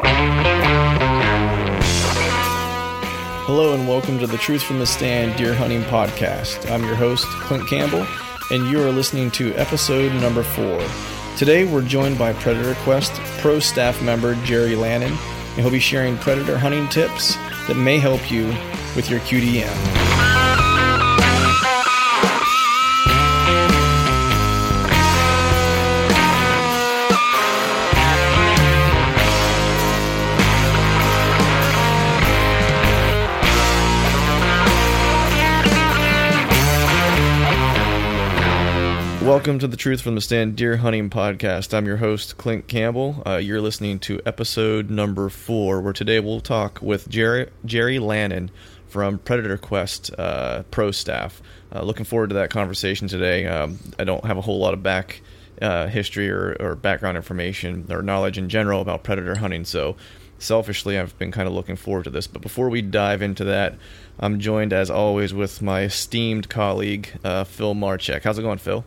Hello and welcome to the Truth from the Stand Deer Hunting Podcast. I'm your host, Clint Campbell, and you are listening to episode number four. Today we're joined by Predator Quest Pro staff member Jerry Lannon, and he'll be sharing predator hunting tips that may help you with your QDM. Welcome to the Truth from the Stand Deer Hunting Podcast. I'm your host, Clint Campbell. Uh, you're listening to episode number four, where today we'll talk with Jerry, Jerry Lannon from Predator Quest uh, Pro staff. Uh, looking forward to that conversation today. Um, I don't have a whole lot of back uh, history or, or background information or knowledge in general about predator hunting, so selfishly, I've been kind of looking forward to this. But before we dive into that, I'm joined as always with my esteemed colleague, uh, Phil Marchek. How's it going, Phil?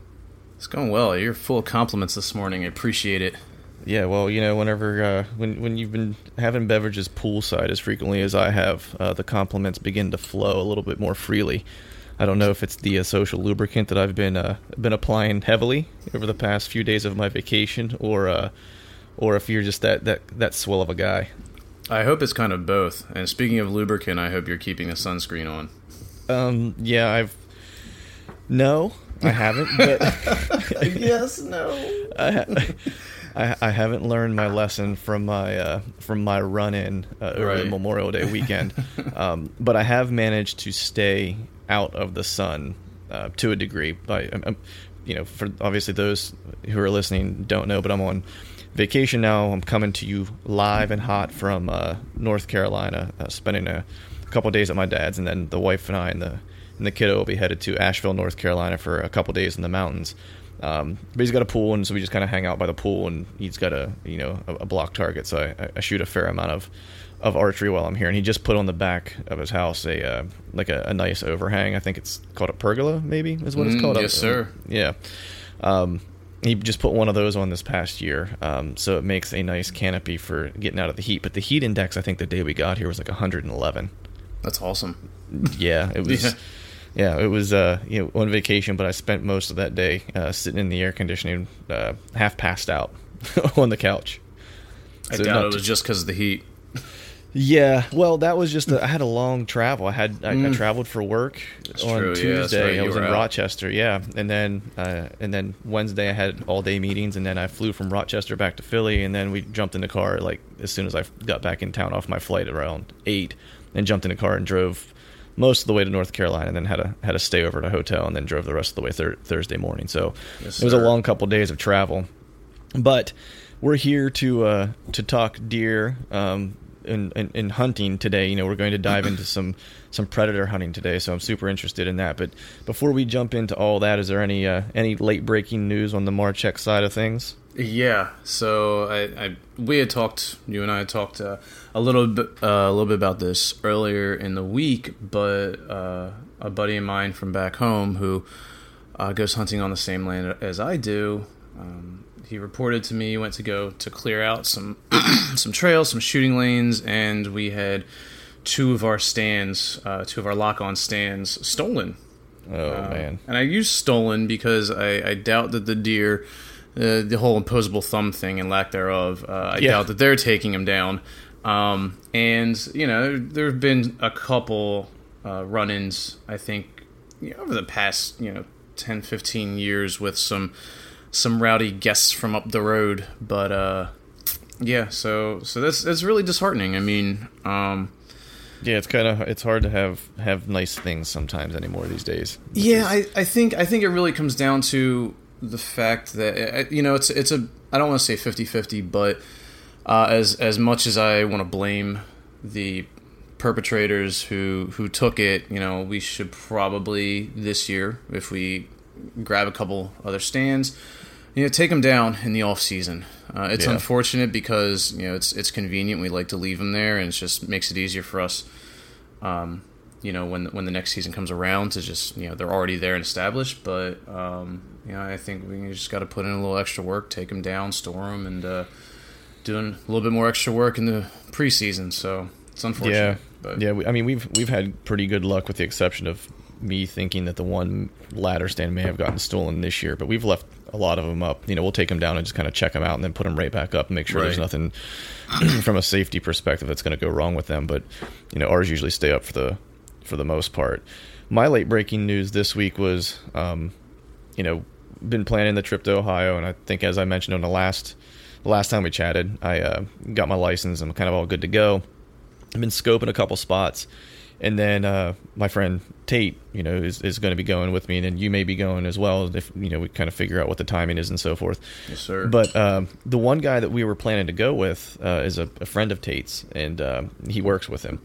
It's going well. You're full of compliments this morning. I appreciate it. Yeah, well, you know, whenever uh, when when you've been having beverages poolside as frequently as I have, uh, the compliments begin to flow a little bit more freely. I don't know if it's the uh, social lubricant that I've been uh, been applying heavily over the past few days of my vacation, or uh, or if you're just that that that swell of a guy. I hope it's kind of both. And speaking of lubricant, I hope you're keeping a sunscreen on. Um, yeah, I've no, I haven't, but yes, no. I, ha- I, I haven't learned my lesson from my uh, from my run in uh, over Right. Memorial Day weekend, um, but I have managed to stay out of the sun uh, to a degree. By um, um, you know, for obviously those who are listening don't know, but I'm on vacation now. I'm coming to you live and hot from uh, North Carolina, uh, spending a couple days at my dad's, and then the wife and I and the and the kiddo will be headed to Asheville, North Carolina, for a couple days in the mountains. Um, but he's got a pool, and so we just kind of hang out by the pool, and he's got a you know a, a block target, so I, I shoot a fair amount of of archery while I'm here. And he just put on the back of his house a uh, like a, a nice overhang. I think it's called a pergola, maybe is what it's Mm, called. yes, Uh, sir. Yeah. Um, he just put one of those on this past year, um, so it makes a nice canopy for getting out of the heat. But the heat index, I think, the day we got here was like 111. That's awesome. Yeah, it was. Yeah. Yeah, it was uh, you know on vacation, but I spent most of that day uh, sitting in the air conditioning, uh, half passed out on the couch. I So doubt it was too- just because of the heat. Yeah, well, that was just a, I had a long travel. I had I, I traveled for work on true, yeah, Tuesday. that's right, I was in out. Rochester, yeah, and then uh, and then Wednesday I had all day meetings, and then I flew from Rochester back to Philly, and then we jumped in the car like as soon as I got back in town off my flight around eight, and jumped in the car and drove most of the way to North Carolina, and then had a had a stay over at a hotel, and then drove the rest of the way thir- Thursday morning. So Yes, it was a long couple days of travel, but we're here to uh, to talk deer um, and, and, and hunting today. You know, we're going to dive into some some predator hunting today, so I'm super interested in that. But before we jump into all that, is there any uh, any late breaking news on the Marcheck side of things? Yeah. So I, I we had talked. You and I had talked uh, a little bit uh, a little bit about this earlier in the week, but uh, a buddy of mine from back home who uh, goes hunting on the same land as I do. Um, he reported to me went to go to clear out some some trails, some shooting lanes, and we had two of our stands, uh, two of our lock-on stands, stolen. Oh Uh, man, And I use stolen because I, I doubt that the deer uh, the whole opposable thumb thing and lack thereof. Uh, I Yeah. doubt that they're taking him down. Um, and you know, there have been a couple uh, run-ins. I think you know, over the past you know 10, 15 years with some some rowdy guests from up the road. But uh, yeah, so so that's that's really disheartening. I mean, um, Yeah, it's kind of it's hard to have have nice things sometimes anymore these days. Yeah, I, I think I think it really comes down to the fact that you know it's it's a I don't want to say 50-50, but uh, as as much as I want to blame the perpetrators who who took it, you know, we should probably this year if we grab a couple other stands, you know, take them down in the off season. Uh, it's Yeah. unfortunate because you know it's it's convenient. We like to leave them there, and it just makes it easier for us um, you know, when when the next season comes around to just you know they're already there and established. But um, you know, I think we just got to put in a little extra work, take them down, store them, and uh, doing a little bit more extra work in the preseason. So it's unfortunate. Yeah, but yeah. We, I mean, we've we've had pretty good luck with the exception of me thinking that the one ladder stand may have gotten stolen this year, but we've left a lot of them up. You know, we'll take them down and just kind of check them out and then put them right back up and make sure there's nothing from a safety perspective that's going to go wrong with them. But you know, ours usually stay up for the for the most part. My late breaking news this week was, um, you know, been planning the trip to Ohio, and I think as I mentioned on the last the last time we chatted, I uh, got my license. I'm kind of all good to go. I've been scoping a couple spots, and then uh, my friend Tate, you know, is, is going to be going with me, and then you may be going as well if you know we kind of figure out what the timing is and so forth. yes, sir. But um, the one guy that we were planning to go with uh, is a, a friend of Tate's, and um he works with him.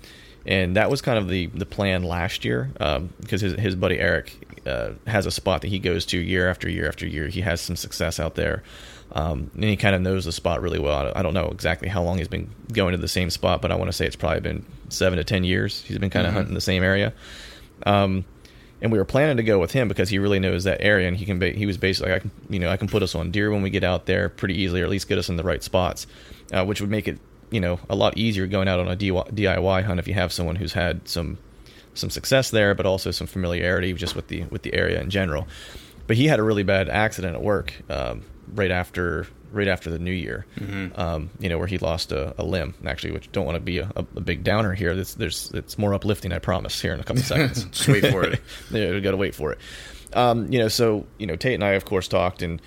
And that was kind of the, the plan last year um, because his, his buddy Eric uh, has a spot that he goes to year after year after year. He has some success out there. Um, and he kind of knows the spot really well. I don't know exactly how long he's been going to the same spot, but I want to say it's probably been seven to ten years. He's been kind of hunting the same area. Um, and we were planning to go with him because he really knows that area, and he can. Ba- he was basically, I can, you know, I can put us on deer when we get out there pretty easily, or at least get us in the right spots, uh, which would make it, you know, a lot easier going out on a DIY hunt if you have someone who's had some some success there, but also some familiarity just with the with the area in general. But he had a really bad accident at work um, right after right after the new year, um, you know, where he lost a, a limb. Actually, which don't want to be a, a, a big downer here. This, there's it's more uplifting, I promise. Here in a couple seconds, Just wait for it. yeah, we got to wait for it. Um, you know, so you know, Tate and I, of course, talked, and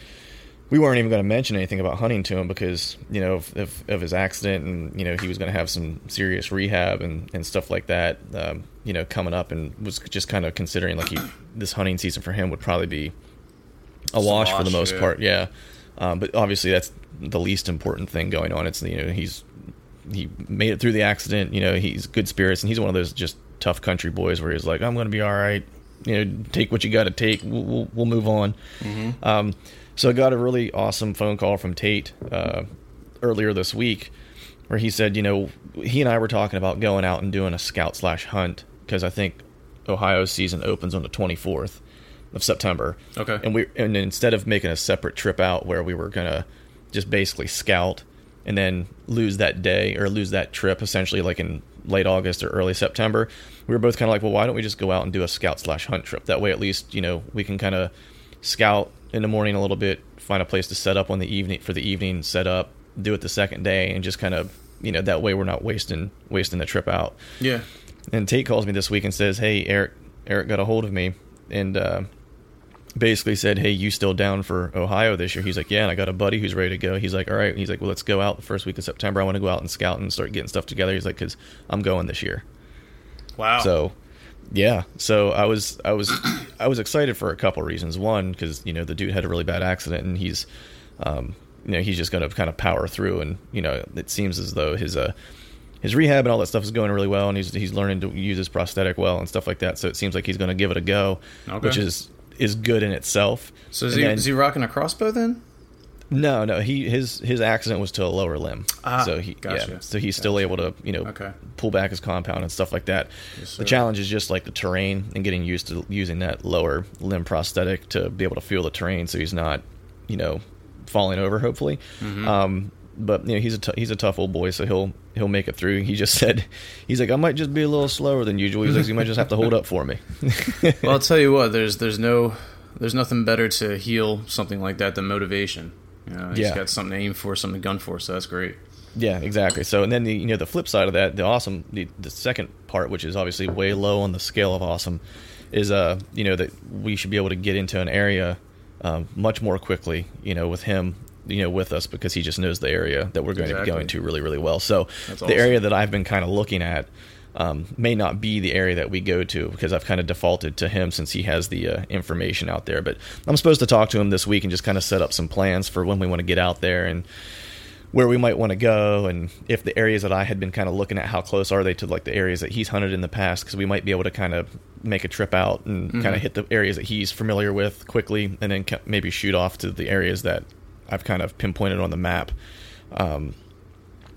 we weren't even going to mention anything about hunting to him because you know of, of, of his accident, and you know he was going to have some serious rehab and, and stuff like that. Um, you know, coming up, and was just kind of considering like he, this hunting season for him would probably be a wash, for the most yeah. part. Yeah, um, but obviously that's the least important thing going on. It's you know he's he made it through the accident. You know he's good spirits, and he's one of those just tough country boys where he's like, I'm going to be all right. You know, take what you got to take. We'll, we'll, we'll move on. Um, so I got a really awesome phone call from Tate uh, earlier this week, where he said, you know, he and I were talking about going out and doing a scout slash hunt because I think Ohio's season opens on the 24th of September. Okay. And we and instead of making a separate trip out where we were gonna just basically scout and then lose that day or lose that trip essentially like in late August or early September, we were both kind of like, well, why don't we just go out and do a scout slash hunt trip? That way, at least you know we can kind of scout in the morning a little bit, find a place to set up on the evening for the evening, set up, do it the second day, and just kind of you know that way we're not wasting wasting the trip out. yeah. And Tate calls me this week and says, "Hey, Eric, Eric got a hold of me and uh, basically said, "Hey, you still down for Ohio this year?" He's like, "Yeah." And I got a buddy who's ready to go. He's like, "All right." He's like, "Well, let's go out the first week of September. I want to go out and scout and start getting stuff together." He's like, "Cause I'm going this year." Wow. So, yeah. So I was I was I was excited for a couple reasons. One, because you know the dude had a really bad accident and he's, um, you know, he's just going to kind of power through. And you know, it seems as though his uh his rehab and all that stuff is going really well, and he's he's learning to use his prosthetic well and stuff like that. So it seems like he's going to give it a go, Okay. which is is good in itself. so is he, then- is he rocking a crossbow then? no, no. He his his accident was to a lower limb. Ah, so he gotcha. yeah. So he's still able to you know Okay. pull back his compound and stuff like that. Yes, the challenge is just like the terrain and getting used to using that lower limb prosthetic to be able to feel the terrain, so he's not you know falling over. Hopefully. Mm-hmm. Um, but you know he's a t- he's a tough old boy, so he'll he'll make it through. He just said he's like I might just be a little slower than usual. He's like you might just have to hold up for me. Well, I'll tell you what. There's there's no there's nothing better to heal something like that than motivation. You know, he's Yeah. got something to aim for, something to gun for. So that's great. Yeah, exactly. So, and then the you know the flip side of that, the awesome, the, the second part, which is obviously way low on the scale of awesome, is uh you know that we should be able to get into an area um, much more quickly. You know, with him, you know, with us because he just knows the area that we're going to be going to really, really well. So, the area that I've been kind of looking at. Um, may not be the area that we go to because I've kind of defaulted to him since he has the uh, information out there. But I'm supposed to talk to him this week and just kind of set up some plans for when we want to get out there and where we might want to go and if the areas that I had been kind of looking at how close are they to like the areas that he's hunted in the past because we might be able to kind of make a trip out and kind of hit the areas that he's familiar with quickly and then maybe shoot off to the areas that I've kind of pinpointed on the map. Um,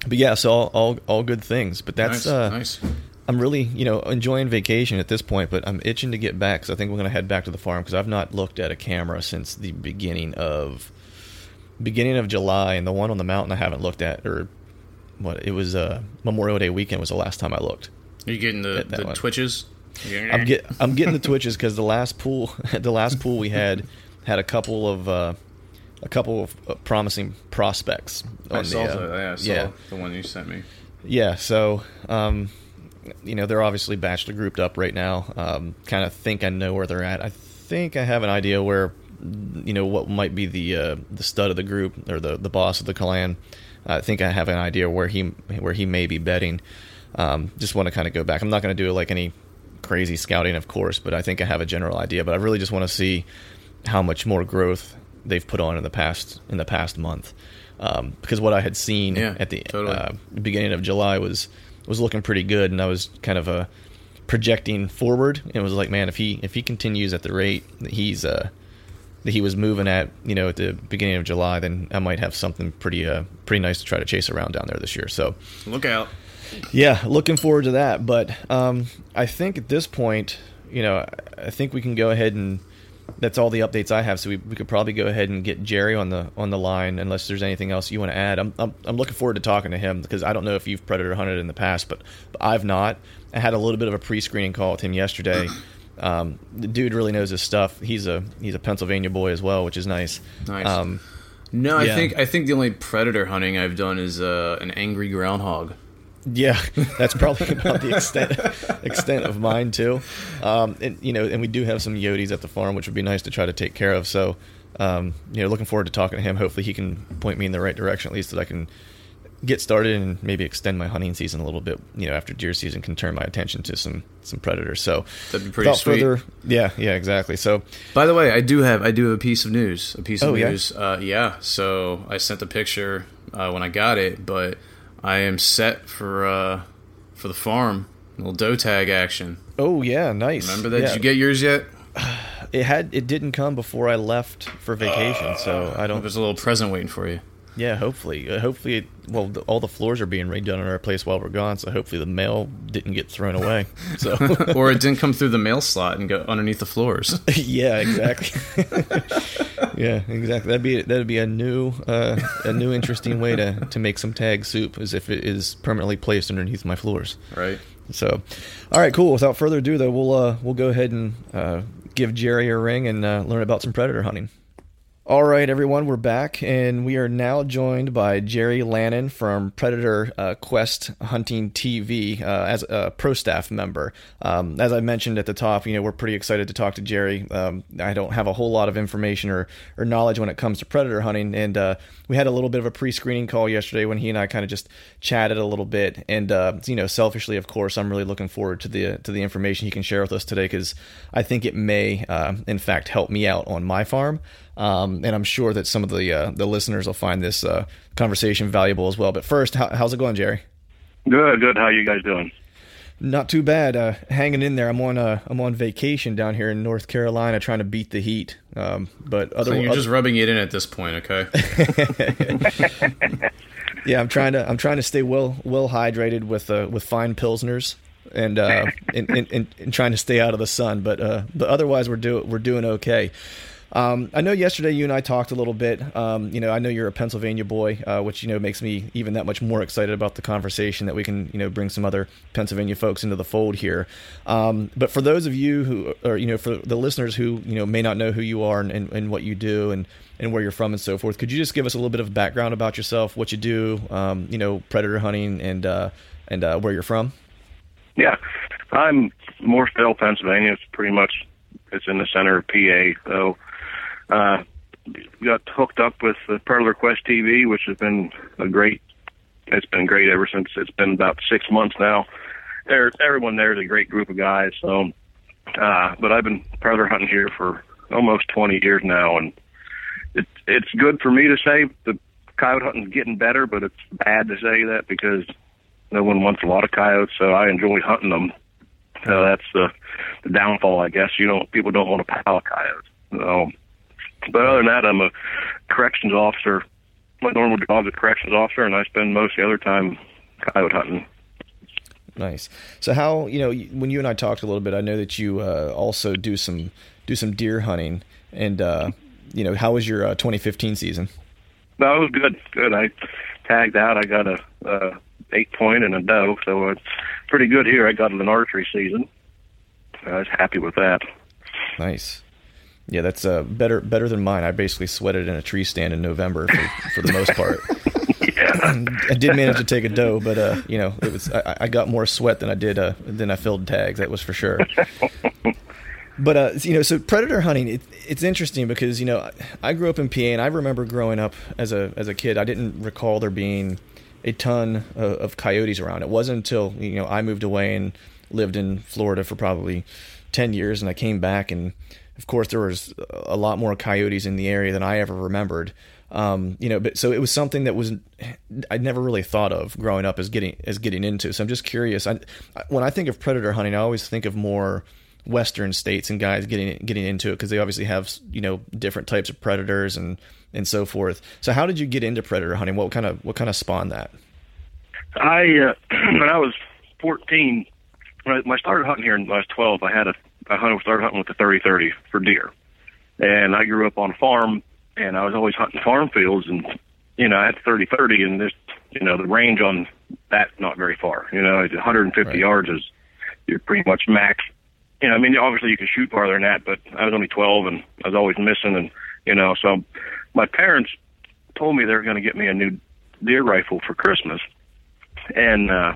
but yeah, so all, all all good things. But that's nice, uh, nice. I'm really, you know, enjoying vacation at this point, but I'm itching to get back because I think we're going to head back to the farm because I've not looked at a camera since the beginning of beginning of July, and the one on the mountain I haven't looked at, or what it was uh, Memorial Day weekend was the last time I looked. Are you getting the, the one. twitches? I'm get I'm getting the twitches because the last pool the last pool we had had a couple of uh, a couple of uh, promising prospects. I on saw the, uh, the, yeah, I saw yeah. the one you sent me. Yeah, so um, you know they're obviously bachelor grouped up right now. Um, kind of think I know where they're at. I think I have an idea where you know what might be the uh, the stud of the group or the the boss of the clan. I think I have an idea where he where he may be betting. Um, just want to kind of go back. I'm not going to do like any crazy scouting, of course, but I think I have a general idea. But I really just want to see how much more growth they've put on in the past in the past month. Um, because what I had seen Yeah, at the totally. uh, beginning of July was was looking pretty good, and I was kind of uh, projecting forward, and it was like, man, if he if he continues at the rate that he's uh, that he was moving at, you know, at the beginning of July, then I might have something pretty uh, pretty nice to try to chase around down there this year. So Look out. yeah, looking forward to that. But um, I think at this point, you know, I think we can go ahead and that's all the updates I have. So we, we could probably go ahead and get Jerry on the on the line, unless there's anything else you want to add. I'm, I'm I'm looking forward to talking to him because I don't know if you've predator hunted in the past, but, but I've not. I had a little bit of a pre-screening call with him yesterday. Um, the dude really knows his stuff. He's a he's a Pennsylvania boy as well, which is nice. Nice. Um, No, I Yeah. think I think the only predator hunting I've done is uh, an angry groundhog. Yeah, that's probably about the extent extent of mine too. Um, and you know, and we do have some Yodis at the farm, which would be nice to try to take care of. So, um, you know, looking forward to talking to him. Hopefully, he can point me in the right direction at least that I can get started and maybe extend my hunting season a little bit. You know, after deer season, can turn my attention to some some predators. So, That'd be pretty sweet. further, yeah, yeah, exactly. So, By the way, I do have I do have a piece of news. A piece of Oh, yeah? news. Uh, yeah. So I sent the picture uh, when I got it, but I am set for uh, for the farm. A little doe tag action. oh yeah, nice. Remember that? Yeah. Did you get yours yet? it had it didn't come before I left for vacation, so I don't There's a little present waiting for you. Yeah, hopefully. Uh, hopefully, it, well, the, all the floors are being redone in our place while we're gone, so hopefully the mail didn't get thrown away. So, or it didn't come through the mail slot and go underneath the floors. yeah, exactly. yeah, exactly. That'd be that'd be a new uh, a new interesting way to to make some tag soup, as if it is permanently placed underneath my floors. right. So, all right, cool. Without further ado, though, we'll uh, we'll go ahead and uh, give Jerry a ring and uh, learn about some predator hunting. All right, everyone, we're back, and we are now joined by Jerry Lannon from Predator uh, Quest Hunting TV uh, as a pro staff member. Um, as I mentioned at the top, you know we're pretty excited to talk to Jerry. Um, I don't have a whole lot of information or, or knowledge when it comes to predator hunting, and uh, we had a little bit of a pre-screening call yesterday when he and I kind of just chatted a little bit. And uh, you know, selfishly, of course, I'm really looking forward to the to the information he can share with us today because I think it may, uh, in fact, help me out on my farm. Um, and I'm sure that some of the uh, the listeners will find this uh, conversation valuable as well. But first, how, how's it going, Jerry? Good, good. How you guys doing? Not too bad. Uh, hanging in there. I'm on uh, I'm on vacation down here in North Carolina, trying to beat the heat. Um, but So other, you're just rubbing it in at this point, okay? yeah, I'm trying to I'm trying to stay well well hydrated with uh, with fine pilsners and uh, and, and, and, and trying to stay out of the sun. But uh, but otherwise, we're doing we're doing okay. Um, I know yesterday you and I talked a little bit. Um, you know, I know you're a Pennsylvania boy, uh, which you know makes me even that much more excited about the conversation that we can you know bring some other Pennsylvania folks into the fold here. Um, but for those of you who, or you know, for the listeners who you know may not know who you are and, and, and what you do and and where you're from and so forth, could you just give us a little bit of background about yourself, what you do, um, you know, predator hunting, and uh, and uh, where you're from? Yeah, I'm Morrisdale, Pennsylvania. It's pretty much it's in the center of PA. So uh, got hooked up with the Predator Quest TV, which has been a great. It's been great ever since. It's been about six months now. There, everyone there is a great group of guys. So, uh, but I've been predator hunting here for almost 20 years now, and it's it's good for me to say the coyote hunting's getting better, but it's bad to say that because no one wants a lot of coyotes. So I enjoy hunting them. So that's the the downfall, I guess. You know, people don't want to pile of coyotes. So but other than that, I'm a corrections officer. My normal job is a corrections officer, and I spend most of the other time coyote hunting. Nice. So how you know when you and I talked a little bit, I know that you uh, also do some do some deer hunting, and uh, you know how was your uh, 2015 season? No, it was good. Good. I tagged out. I got a, a eight point and a doe, so it's pretty good here. I got an archery season. I was happy with that. Nice. Yeah, that's uh, better better than mine. I basically sweated in a tree stand in November for, for the most part. yeah. I did manage to take a doe, but uh, you know, it was I, I, got more sweat than I did uh, than I filled tags. That was for sure. but uh, you know, so predator hunting, it, it's interesting because you know I grew up in PA, and I remember growing up as a as a kid. I didn't recall there being a ton of, of coyotes around. It wasn't until you know I moved away and lived in Florida for probably ten years, and I came back and of course, there was a lot more coyotes in the area than I ever remembered. Um, you know, but so it was something that was I'd never really thought of growing up as getting as getting into. So I'm just curious. I, when I think of predator hunting, I always think of more western states and guys getting getting into it because they obviously have you know different types of predators and and so forth. So how did you get into predator hunting? What kind of what kind of spawned that? I uh, when I was 14, when I started hunting here when I was 12, I had a I hunted, started hunting with the 30-30 for deer. And I grew up on a farm, and I was always hunting farm fields, and you know I had 30-30, and this, you know, the range on that's not very far. You know, 150 right. yards is you're pretty much max. You know, I mean, obviously you can shoot farther than that, but I was only 12, and I was always missing, and you know, so my parents told me they were going to get me a new deer rifle for Christmas, and uh,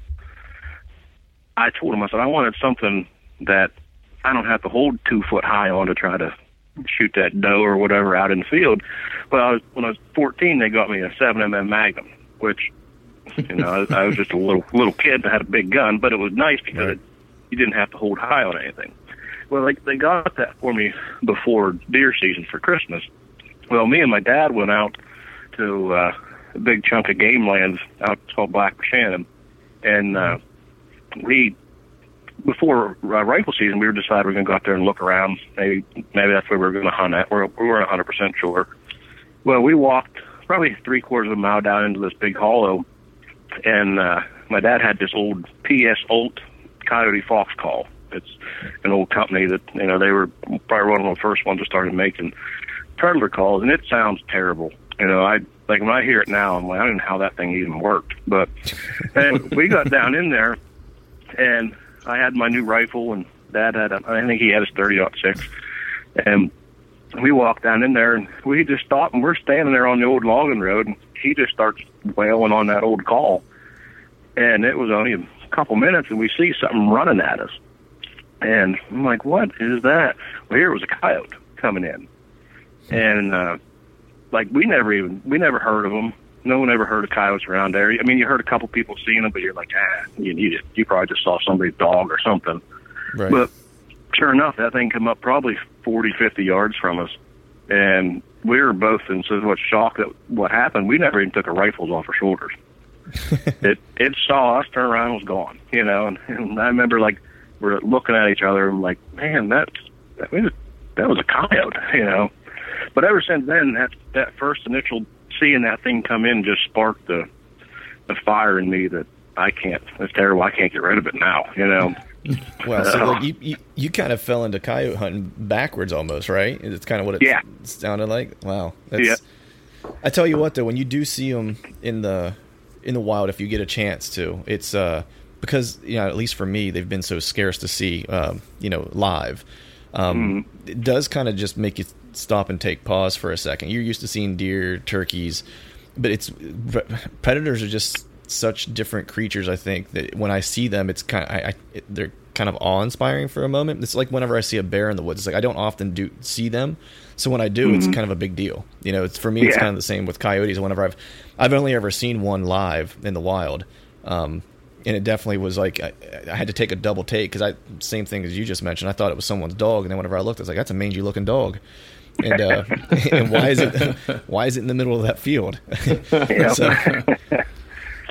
I told them I said I wanted something that I don't have to hold two foot high on to try to shoot that doe or whatever out in the field. But I was, when I was 14, they got me a 7mm Magnum, which you know I, I was just a little little kid that had a big gun, but it was nice because right. it, you didn't have to hold high on anything. Well, like they got that for me before deer season for Christmas. Well, me and my dad went out to uh, a big chunk of game lands out called Black Moshannon, and uh, we before uh, rifle season, we were deciding we are going to go out there and look around. Maybe maybe that's where we were going to hunt at. We're, we weren't 100 percent sure. Well, we walked probably three quarters of a mile down into this big hollow, and uh, my dad had this old PS Olt Coyote Fox call. It's an old company that you know they were probably one of the first ones that started making turtler calls, and it sounds terrible. You know, I like when I hear it now, I'm like, I don't know how that thing even worked. But and we got down in there, and I had my new rifle, and Dad had a, I think he had his 30-06, and we walked down in there, and we just stopped, and we're standing there on the old logging road, and he just starts wailing on that old call, and it was only a couple minutes, and we see something running at us, and I'm like, what is that? Well, here was a coyote coming in, and uh, like we never even we never heard of them no one ever heard of coyotes around there. I mean, you heard a couple people seeing them, but you're like, ah, you need it. You probably just saw somebody's dog or something. Right. But sure enough, that thing came up probably 40, 50 yards from us, and we were both in so much shock that what happened. We never even took our rifles off our shoulders. it it saw us, turn around, and was gone. You know, and, and I remember like we're looking at each other and like, man, that's that was that was a coyote. You know. But ever since then, that that first initial seeing that thing come in just sparked the the fire in me that I can't. It's terrible. I can't get rid of it now. You know. Well, so like you, you, you kind of fell into coyote hunting backwards almost, right? It's kind of what it Yeah. sounded like. Wow. That's, Yeah. I tell you what, though, when you do see them in the in the wild, if you get a chance to, it's uh because you know at least for me, they've been so scarce to see, um, you know, live. Um, It does kind of just make you stop and take pause for a second. You're used to seeing deer, turkeys, but it's predators are just such different creatures. I think that when I see them, it's kind of I, I it, they're kind of awe inspiring for a moment. It's like whenever I see a bear in the woods, it's like I don't often do see them, so when I do, it's kind of a big deal. You know, it's for me, it's kind of the same with coyotes. Whenever I've I've only ever seen one live in the wild. Um, and it definitely was like I, I had to take a double take because I same thing as you just mentioned. I thought it was someone's dog, and then whenever I looked, I was like, "That's a mangy looking dog." And, uh, and why is it why is it in the middle of that field?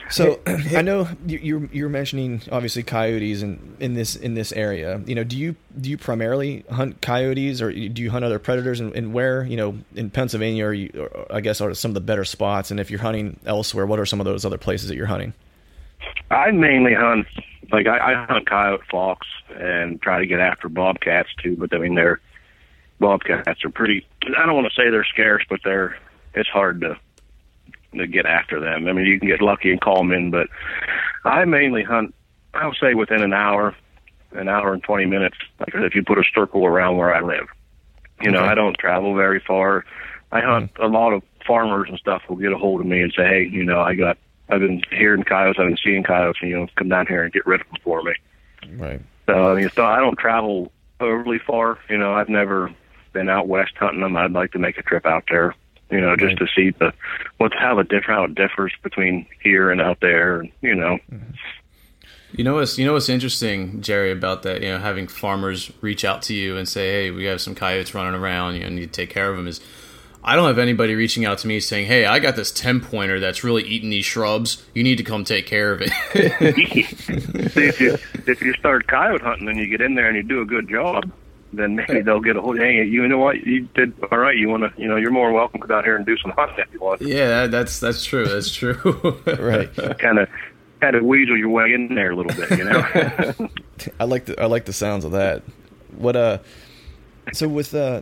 So, so I know you, you're you're mentioning obviously coyotes in, in this in this area. You know, do you do you primarily hunt coyotes, or do you hunt other predators? And, and where you know in Pennsylvania, are you? Or I guess are some of the better spots. And if you're hunting elsewhere, what are some of those other places that you're hunting? I mainly hunt like I, I hunt coyote, fox, and try to get after bobcats too. But I mean, they're bobcats are pretty. I don't want to say they're scarce, but they're it's hard to to get after them. I mean, you can get lucky and call them in, but I mainly hunt. I'll say within an hour, an hour and twenty minutes. Like if you put a circle around where I live, you know, Okay. I don't travel very far. I hunt mm-hmm. a lot of farmers and stuff will get a hold of me and say, hey, you know, I got I've been hearing coyotes, I've been seeing coyotes, and you know, come down here and get rid of them for me. Right. So I mean, so I don't travel overly far. You know, I've never been out west hunting them. I'd like to make a trip out there. You know, just to see the what's how the different how it differs between here and out there. And, you know, mm-hmm. You know what's you know what's interesting, Jerry, about that? You know, having farmers reach out to you and say, "Hey, we have some coyotes running around. You know, need to take care of them." Is I don't have anybody reaching out to me saying, "Hey, I got this ten pointer that's really eating these shrubs. You need to come take care of it." see if you if you start coyote hunting and you get in there and you do a good job, then maybe they'll get a hold. Hey, you know what? You did all right. You want to, you know, you're more welcome to come out here and do some hunting if you want. yeah, that's that's true. That's true. Right. Kind of, kind of weasel your way in there a little bit. You know. I like the I like the sounds of that. What uh? So with uh,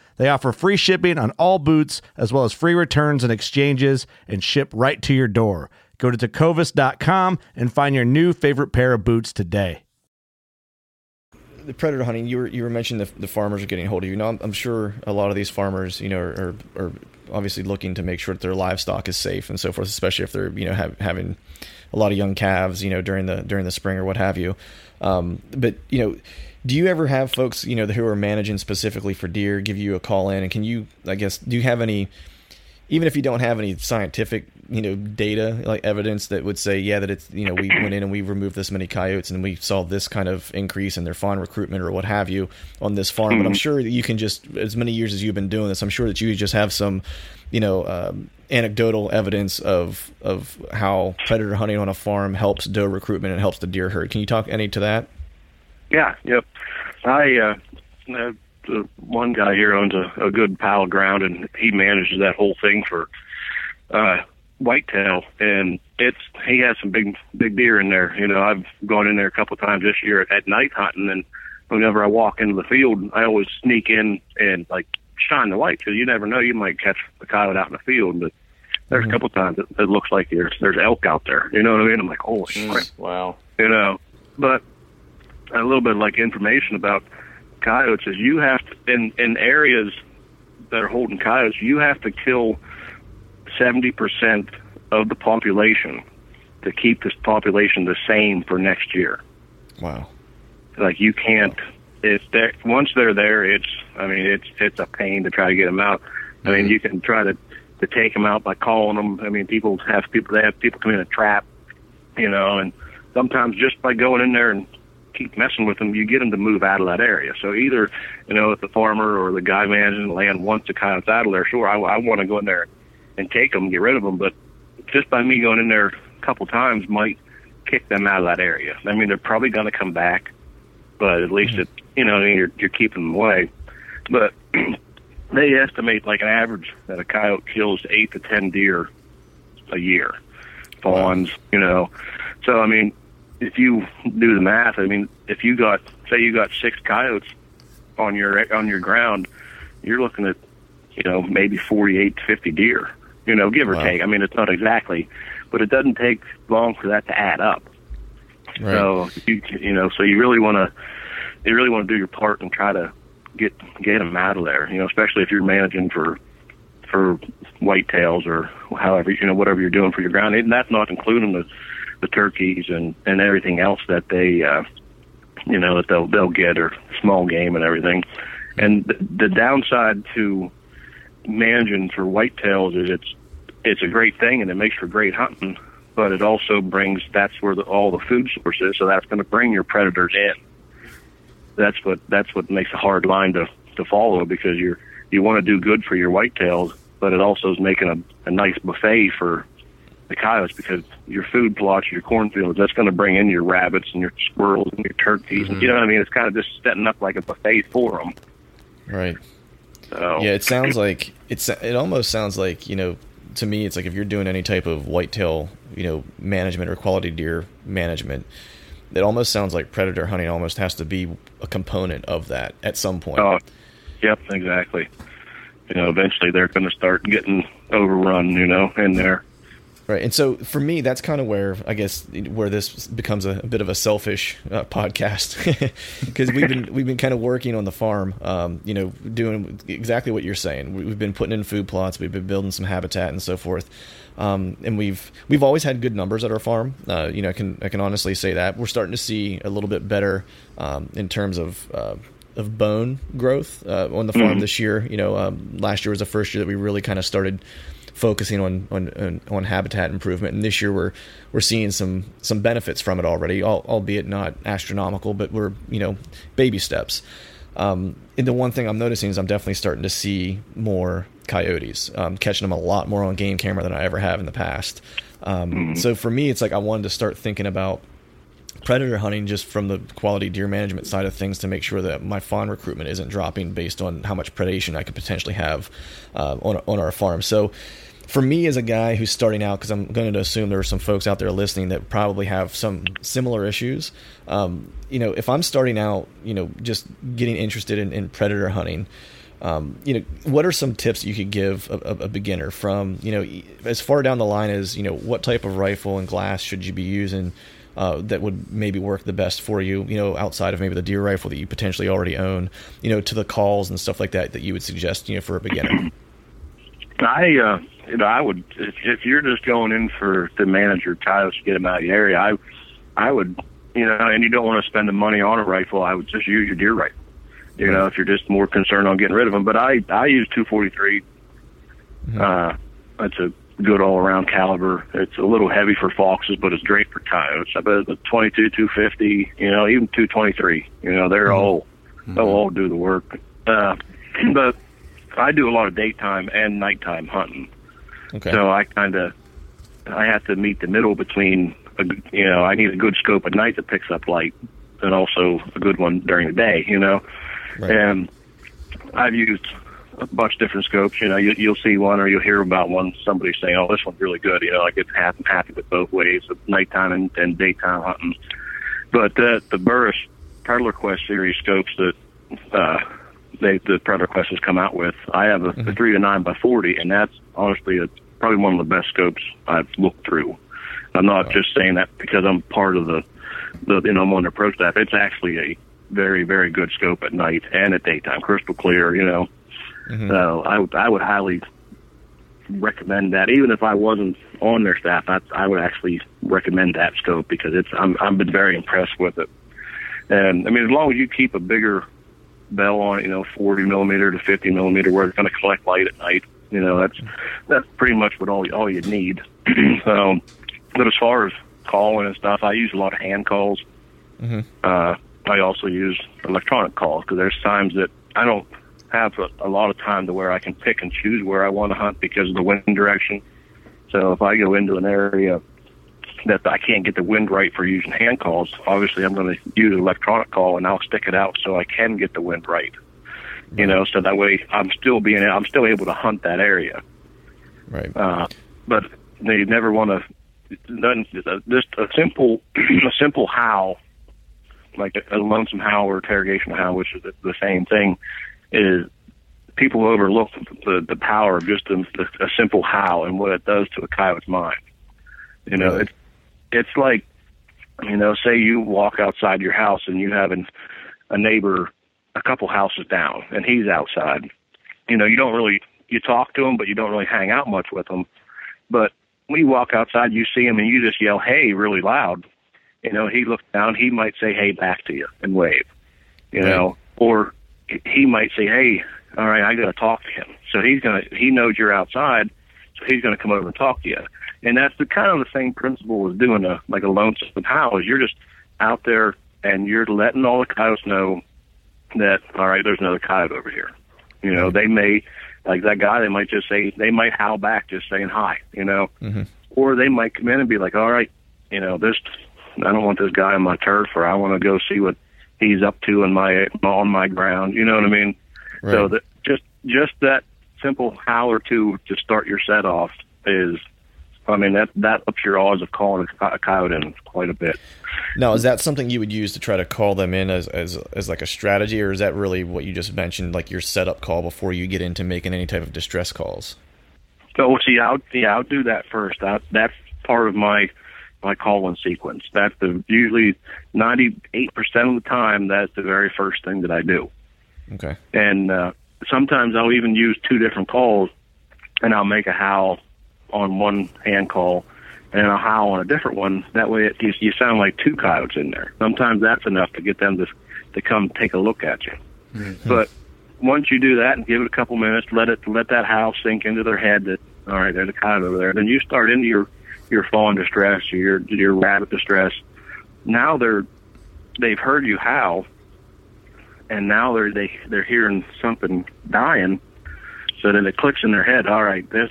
They offer free shipping on all boots, as well as free returns and exchanges, and ship right to your door. Go to tecovas.com and find your new favorite pair of boots today. the predator hunting, you were you were mentioning the, the farmers are getting a hold of you. Now, I'm, I'm sure a lot of these farmers, you know, are, are obviously looking to make sure that their livestock is safe and so forth, especially if they're you know have, having a lot of young calves, you know, during the during the spring or what have you. Um, but you know, do you ever have folks you know who are managing specifically for deer give you a call in, and can you, I guess, do you have any? even if you don't have any scientific, you know, data like evidence that would say, yeah, that it's you know we went in and we removed this many coyotes and we saw this kind of increase in their fawn recruitment or what have you on this farm. But I'm sure that you can just as many years as you've been doing this, I'm sure that you just have some, you know, um, anecdotal evidence of of how predator hunting on a farm helps doe recruitment and helps the deer herd. Can you talk any to that? Yeah, yep. I uh, uh the one guy here owns a, a good pile of ground, and he manages that whole thing for uh whitetail, and it's he has some big big deer in there. You know, I've gone in there a couple of times this year at, at night hunting, and whenever I walk into the field, I always sneak in and like shine the light because you never know you might catch a coyote out in the field, but. There's a couple of times it, it looks like there's there's elk out there. You know what I mean? I'm like, holy crap wow. you know. But a little bit like information about coyotes is you have to, in in areas that are holding coyotes, you have to kill seventy percent of the population to keep this population the same for next year. Wow. Like you can't. If they once they're there, it's. I mean, it's it's a pain to try to get them out. I mean, mm-hmm. you can try to to take them out by calling them. I mean, people have people they have people come in a trap, you know, and sometimes just by going in there and keep messing with them, you get them to move out of that area. So either, you know, if the farmer or the guy managing the land wants the coyotes out of there, sure, I, I want to go in there and take them, get rid of them. But just by me going in there a couple times might kick them out of that area. I mean, they're probably going to come back, but at least mm-hmm. it, you know, you're you're keeping them away. But they estimate like an average that a coyote kills eight to ten deer a year, fawns, you know. So I mean, if you do the math, I mean, if you got say you got six coyotes on your on your ground, you're looking at you know maybe 48 to 50 deer, you know, give or Wow. take. I mean, it's not exactly, but it doesn't take long for that to add up. Right. So you you know, so you really want to you really want to do your part and try to get get them out of there. You know, especially if you're managing for for whitetails or however you know whatever you're doing for your ground. And that's not including the the turkeys and and everything else that they uh, you know that they'll they'll get or small game and everything. And the, the downside to managing for whitetails is it's it's a great thing and it makes for great hunting, but it also brings that's where the, all the food source is. So that's going to bring your predators in. That's what that's what makes a hard line to to follow because you're you want to do good for your whitetails, but it also is making a, a nice buffet for the coyotes because your food plots, your cornfields, that's going to bring in your rabbits and your squirrels and your turkeys. And, you know what I mean? It's kind of just setting up like a buffet for them. Right. So Yeah, it sounds like it's. It almost sounds like you know. To me, it's like if you're doing any type of whitetail, you know, management or quality deer management, it almost sounds like predator hunting almost has to be a component of that at some point. Oh, yep, exactly. You know, eventually they're going to start getting overrun. You know, in there. Right, and so for me, that's kind of where I guess where this becomes a, a bit of a selfish uh, podcast because we've been we've been kind of working on the farm, um, you know, doing exactly what you're saying. We- We've been putting in food plots, we've been building some habitat and so forth, um, and we've we've always had good numbers at our farm. Uh, you know, I can I can honestly say that we're starting to see a little bit better um, in terms of. Uh, of bone growth uh, on the farm this year. You know, um, last year was the first year that we really kind of started focusing on, on on on habitat improvement, and this year we're we're seeing some some benefits from it already, albeit not astronomical, but we're you know baby steps. Um, and the one thing I'm noticing is I'm definitely starting to see more coyotes, um, catching them a lot more on game camera than I ever have in the past. Um, So for me, it's like I wanted to start thinking about predator hunting just from the quality deer management side of things to make sure that my fawn recruitment isn't dropping based on how much predation I could potentially have uh, on on our farm. So for me as a guy who's starting out, because I'm going to assume there are some folks out there listening that probably have some similar issues. Um, you know, if I'm starting out, you know, just getting interested in, in predator hunting. Um, you know, what are some tips you could give a, a, beginner from, you know, as far down the line as, you know, what type of rifle and glass should you be using uh, that would maybe work the best for you, you know, outside of maybe the deer rifle that you potentially already own, you know, to the calls and stuff like that that you would suggest, you know, for a beginner? I, uh, you know, I would if, if you're just going in for the manager your coyotes to get them out of the area, I, I would, you know, and you don't want to spend the money on a rifle. I would just use your deer rifle. You know, if you're just more concerned on getting rid of them. But I, I use 243. Uh, it's a good all around caliber. It's a little heavy for foxes, but it's great for coyotes. I bet the 22, 250, you know, even 223. You know, they're all they'll all do the work. Uh, but I do a lot of daytime and nighttime hunting. Okay. So I kind of I have to meet the middle between a, you know I need a good scope at night that picks up light and also a good one during the day. You know, Right. and I've used a bunch of different scopes. You know, you, you'll see one or you'll hear about one. Somebody saying, "Oh, this one's really good." You know, I get happy, happy with both ways of nighttime and, and daytime hunting. But uh, the Burris Predator Quest series scopes that uh, they the Predator Quest has come out with, I have a, a three to nine by forty, and that's honestly a, probably one of the best scopes I've looked through. I'm not just saying that because I'm part of the the you know I'm on the pro staff. It's actually a very very good scope at night and at daytime, crystal clear. You know, so I would I would highly recommend that. Even if I wasn't on their staff, I, I would actually recommend that scope because it's I'm I've been very impressed with it. And I mean, as long as you keep a bigger bell on it, you know, 40 millimeter to 50 millimeter, where it's going to collect light at night, you know, that's that's pretty much what all all you need. so, but as far as calling and stuff, I use a lot of hand calls. Uh, I also use electronic calls because there's times that I don't have a, a lot of time to where I can pick and choose where I want to hunt because of the wind direction. So if I go into an area that I can't get the wind right for using hand calls, obviously I'm going to use an electronic call and I'll stick it out so I can get the wind right. You know, so that way I'm still being I'm still able to hunt that area. Right. Uh, but they never want to. Just a simple, a simple howl, like a, a lonesome howl or interrogation howl, which is the, the same thing, is people overlook the the power of just a, a simple how and what it does to a coyote's mind. You know, Really? it's it's like, you know, say you walk outside your house and you have an, a neighbor a couple houses down and he's outside. You know, you don't really you talk to him, but you don't really hang out much with him. But when you walk outside, you see him and you just yell "Hey!" really loud. You know, he looks down. He might say "Hey" back to you and wave. You know, or he might say "Hey, all right, I got to talk to him." So he's gonna he knows you're outside, so he's gonna come over and talk to you. And that's the kind of the same principle as doing a like a lonesome howl. Is you're just out there and you're letting all the coyotes know that all right, there's another coyote over here. You know, they may like that guy. They might just say they might howl back, just saying hi. You know, mm-hmm. or they might come in and be like, all right, you know, this I don't want this guy on my turf, or I want to go see what he's up to in my on my ground. You know what I mean? So that just just that simple howl or two to start your set off is. I mean that that ups your odds of calling a a coyote in quite a bit. Now, is that something you would use to try to call them in as, as as like a strategy, or is that really what you just mentioned, like your setup call before you get into making any type of distress calls? So well, see, I'll yeah, I'll do that first. That that's part of my my call-in sequence. That's the usually ninety-eight percent of the time. That's the very first thing that I do. Okay. And uh, sometimes I'll even use two different calls, and I'll make a howl on one hand call, and a howl on a different one. That way, it, you, you sound like two coyotes in there. Sometimes that's enough to get them to to come take a look at you. But once you do that and give it a couple minutes, let it let that howl sink into their head that all right, there's a coyote over there. Then you start into your your fawn distress, or your your rabbit distress. Now they're they've heard you howl, and now they're they they're hearing something dying. So then it clicks in their head. All right, this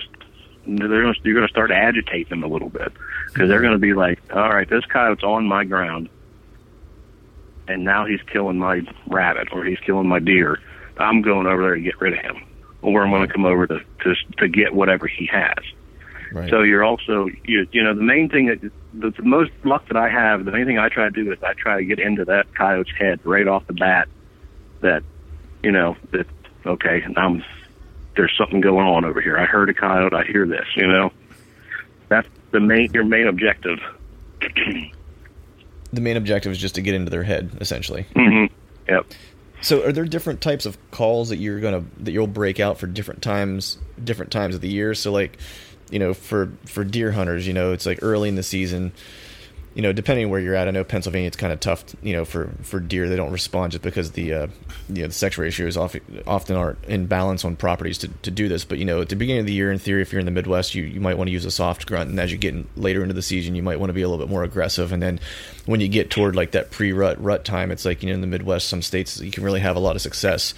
they're gonna, you're going to start to agitate them a little bit because they're going to be like, all right, this coyote's on my ground, and now he's killing my rabbit or he's killing my deer. I'm going over there to get rid of him, or I'm going to come over to to to get whatever he has. Right. So you're also you you know the main thing that the, the most luck that I have, the main thing I try to do is I try to get into that coyote's head right off the bat. That you know that okay, I'm there's something going on over here. I heard a coyote. I hear this. You know, that's the main your main objective. the main objective is just to get into their head, essentially. hmm Yep. So, are there different types of calls that you're gonna that you'll break out for different times, different times of the year? So, like, you know, for for deer hunters, you know, it's like early in the season. You know, depending where you're at, I know Pennsylvania it's kind of tough. You know, for for deer, they don't respond just because the uh, you know the sex ratios often often aren't in balance on properties to, to do this. But you know, at the beginning of the year, in theory, if you're in the Midwest, you, you might want to use a soft grunt, and as you get in, later into the season, you might want to be a little bit more aggressive. And then when you get toward like that pre-rut rut time, it's like you know in the Midwest, some states you can really have a lot of success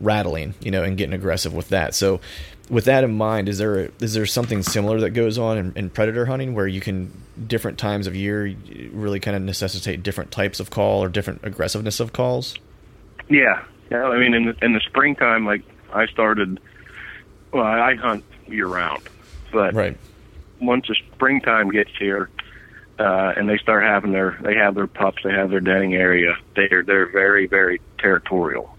rattling, you know, and getting aggressive with that. So, with that in mind, is there is there something similar that goes on in, in predator hunting where you can different times of year really kind of necessitate different types of call or different aggressiveness of calls? Yeah, yeah. I mean, in the, in the springtime, like I started. Well, I hunt year round, but Right. once the springtime gets here, uh, and they start having their they have their pups, they have their denning area. They're they're very very territorial.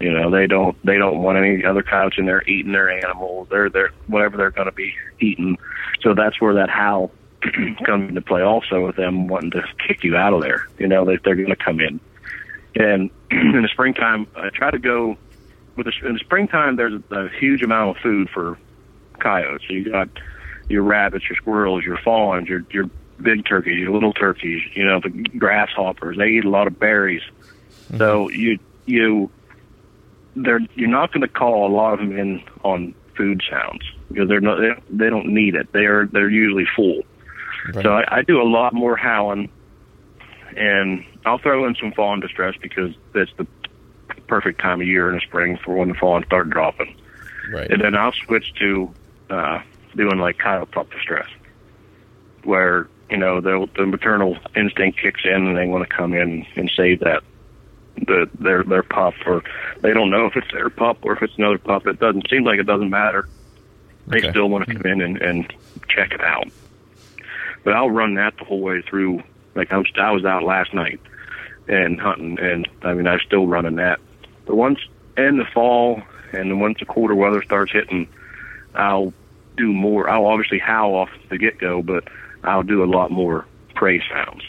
You know, they don't they don't want any other coyotes in there eating their animals. They're they're whatever they're going to be eating. So that's where that howl comes into play. Also, with them wanting to kick you out of there. You know, that they're going to come in. And in the springtime, I try to go with the, in the springtime. There's a, a huge amount of food for coyotes. So you got your rabbits, your squirrels, your fawns, your your big turkeys, your little turkeys. You know the grasshoppers. They eat a lot of berries. Mm-hmm. So you you they're you're not going to call a lot of them in on food sounds because they're not they, they don't need it. They're they're usually full. Right. So I, I do a lot more howling, and I'll throw in some fawn distress because that's the perfect time of year in the spring for when the fawns start dropping. Right. And then I'll switch to uh, doing like coyote pup distress, where you know the the maternal instinct kicks in and they want to come in and save that the their their pup or they don't know if it's their pup or if it's another pup. It doesn't seem like it doesn't matter. They okay. still want to come in and, and check it out. But I'll run that the whole way through. Like I was I was out last night and hunting, and I mean I'm still running that. But once in the fall and then once the colder weather starts hitting, I'll do more. I'll obviously howl off the get go, but I'll do a lot more prey sounds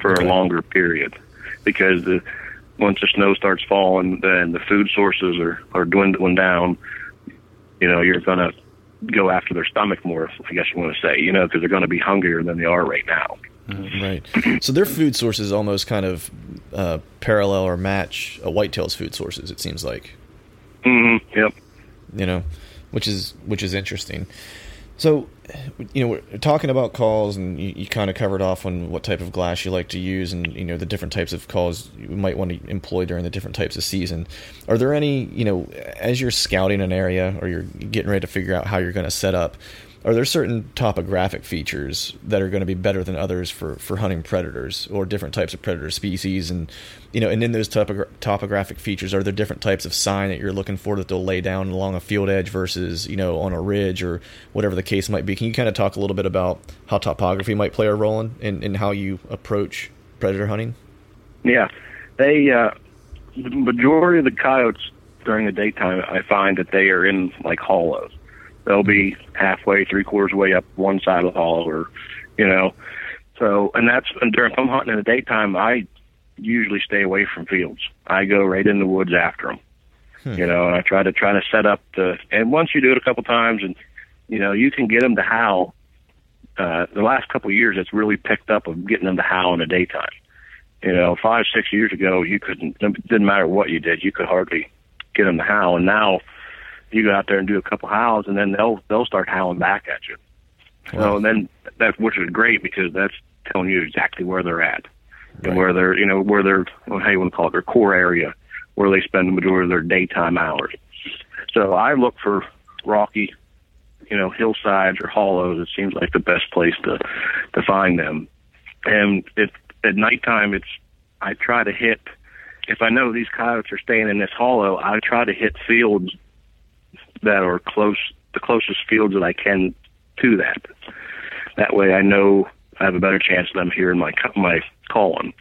for okay. a longer period because the once the snow starts falling and the food sources are, are dwindling down, you know, you're going to go after their stomach more, I guess you want to say, you know, because they're going to be hungrier than they are right now. Mm, right. So their food sources almost kind of uh, parallel or match a whitetail's food sources, it seems like. Mm-hmm. Yep. You know, which is which is interesting. So, you know, we're talking about calls, and you, you, kind of covered off on what type of glass you like to use, and you know the different types of calls you might want to employ during the different types of season. Are there any, you know, as you're scouting an area or you're getting ready to figure out how you're going to set up? Are there certain topographic features that are going to be better than others for, for hunting predators or different types of predator species? And you know and in those topogra- topographic features are there different types of sign that you're looking for that they'll lay down along a field edge versus you know on a ridge or whatever the case might be? Can you kind of talk a little bit about how topography might play a role in, in, in how you approach predator hunting? Yeah. They uh, the majority of the coyotes during the daytime i find that they are in like hollows they'll be halfway, three quarters way up one side of the hall, or you know. So, and that's and during if I'm hunting in the daytime, I usually stay away from fields. I go right in the woods after them. Hmm. You know, and I try to try to set up the. And once you do it a couple times, and you know, you can get them to howl. Uh, the last couple of years, it's really picked up of getting them to howl in the daytime. You know, five six years ago, you couldn't. It didn't matter what you did, you could hardly get them to howl. And now, you go out there and do a couple howls, and then they'll they'll start howling back at you. Wow. So and then that which is great because that's telling you exactly where they're at right. and where they're you know where they're well, how you want to call it their core area where they spend the majority of their daytime hours. So I look for rocky, you know, hillsides or hollows. It seems like the best place to to find them. And it at nighttime, it's I try to hit. If I know these coyotes are staying in this hollow, I try to hit fields that are close, the closest fields that I can to that. That way, I know I have a better chance of them hearing my my calling.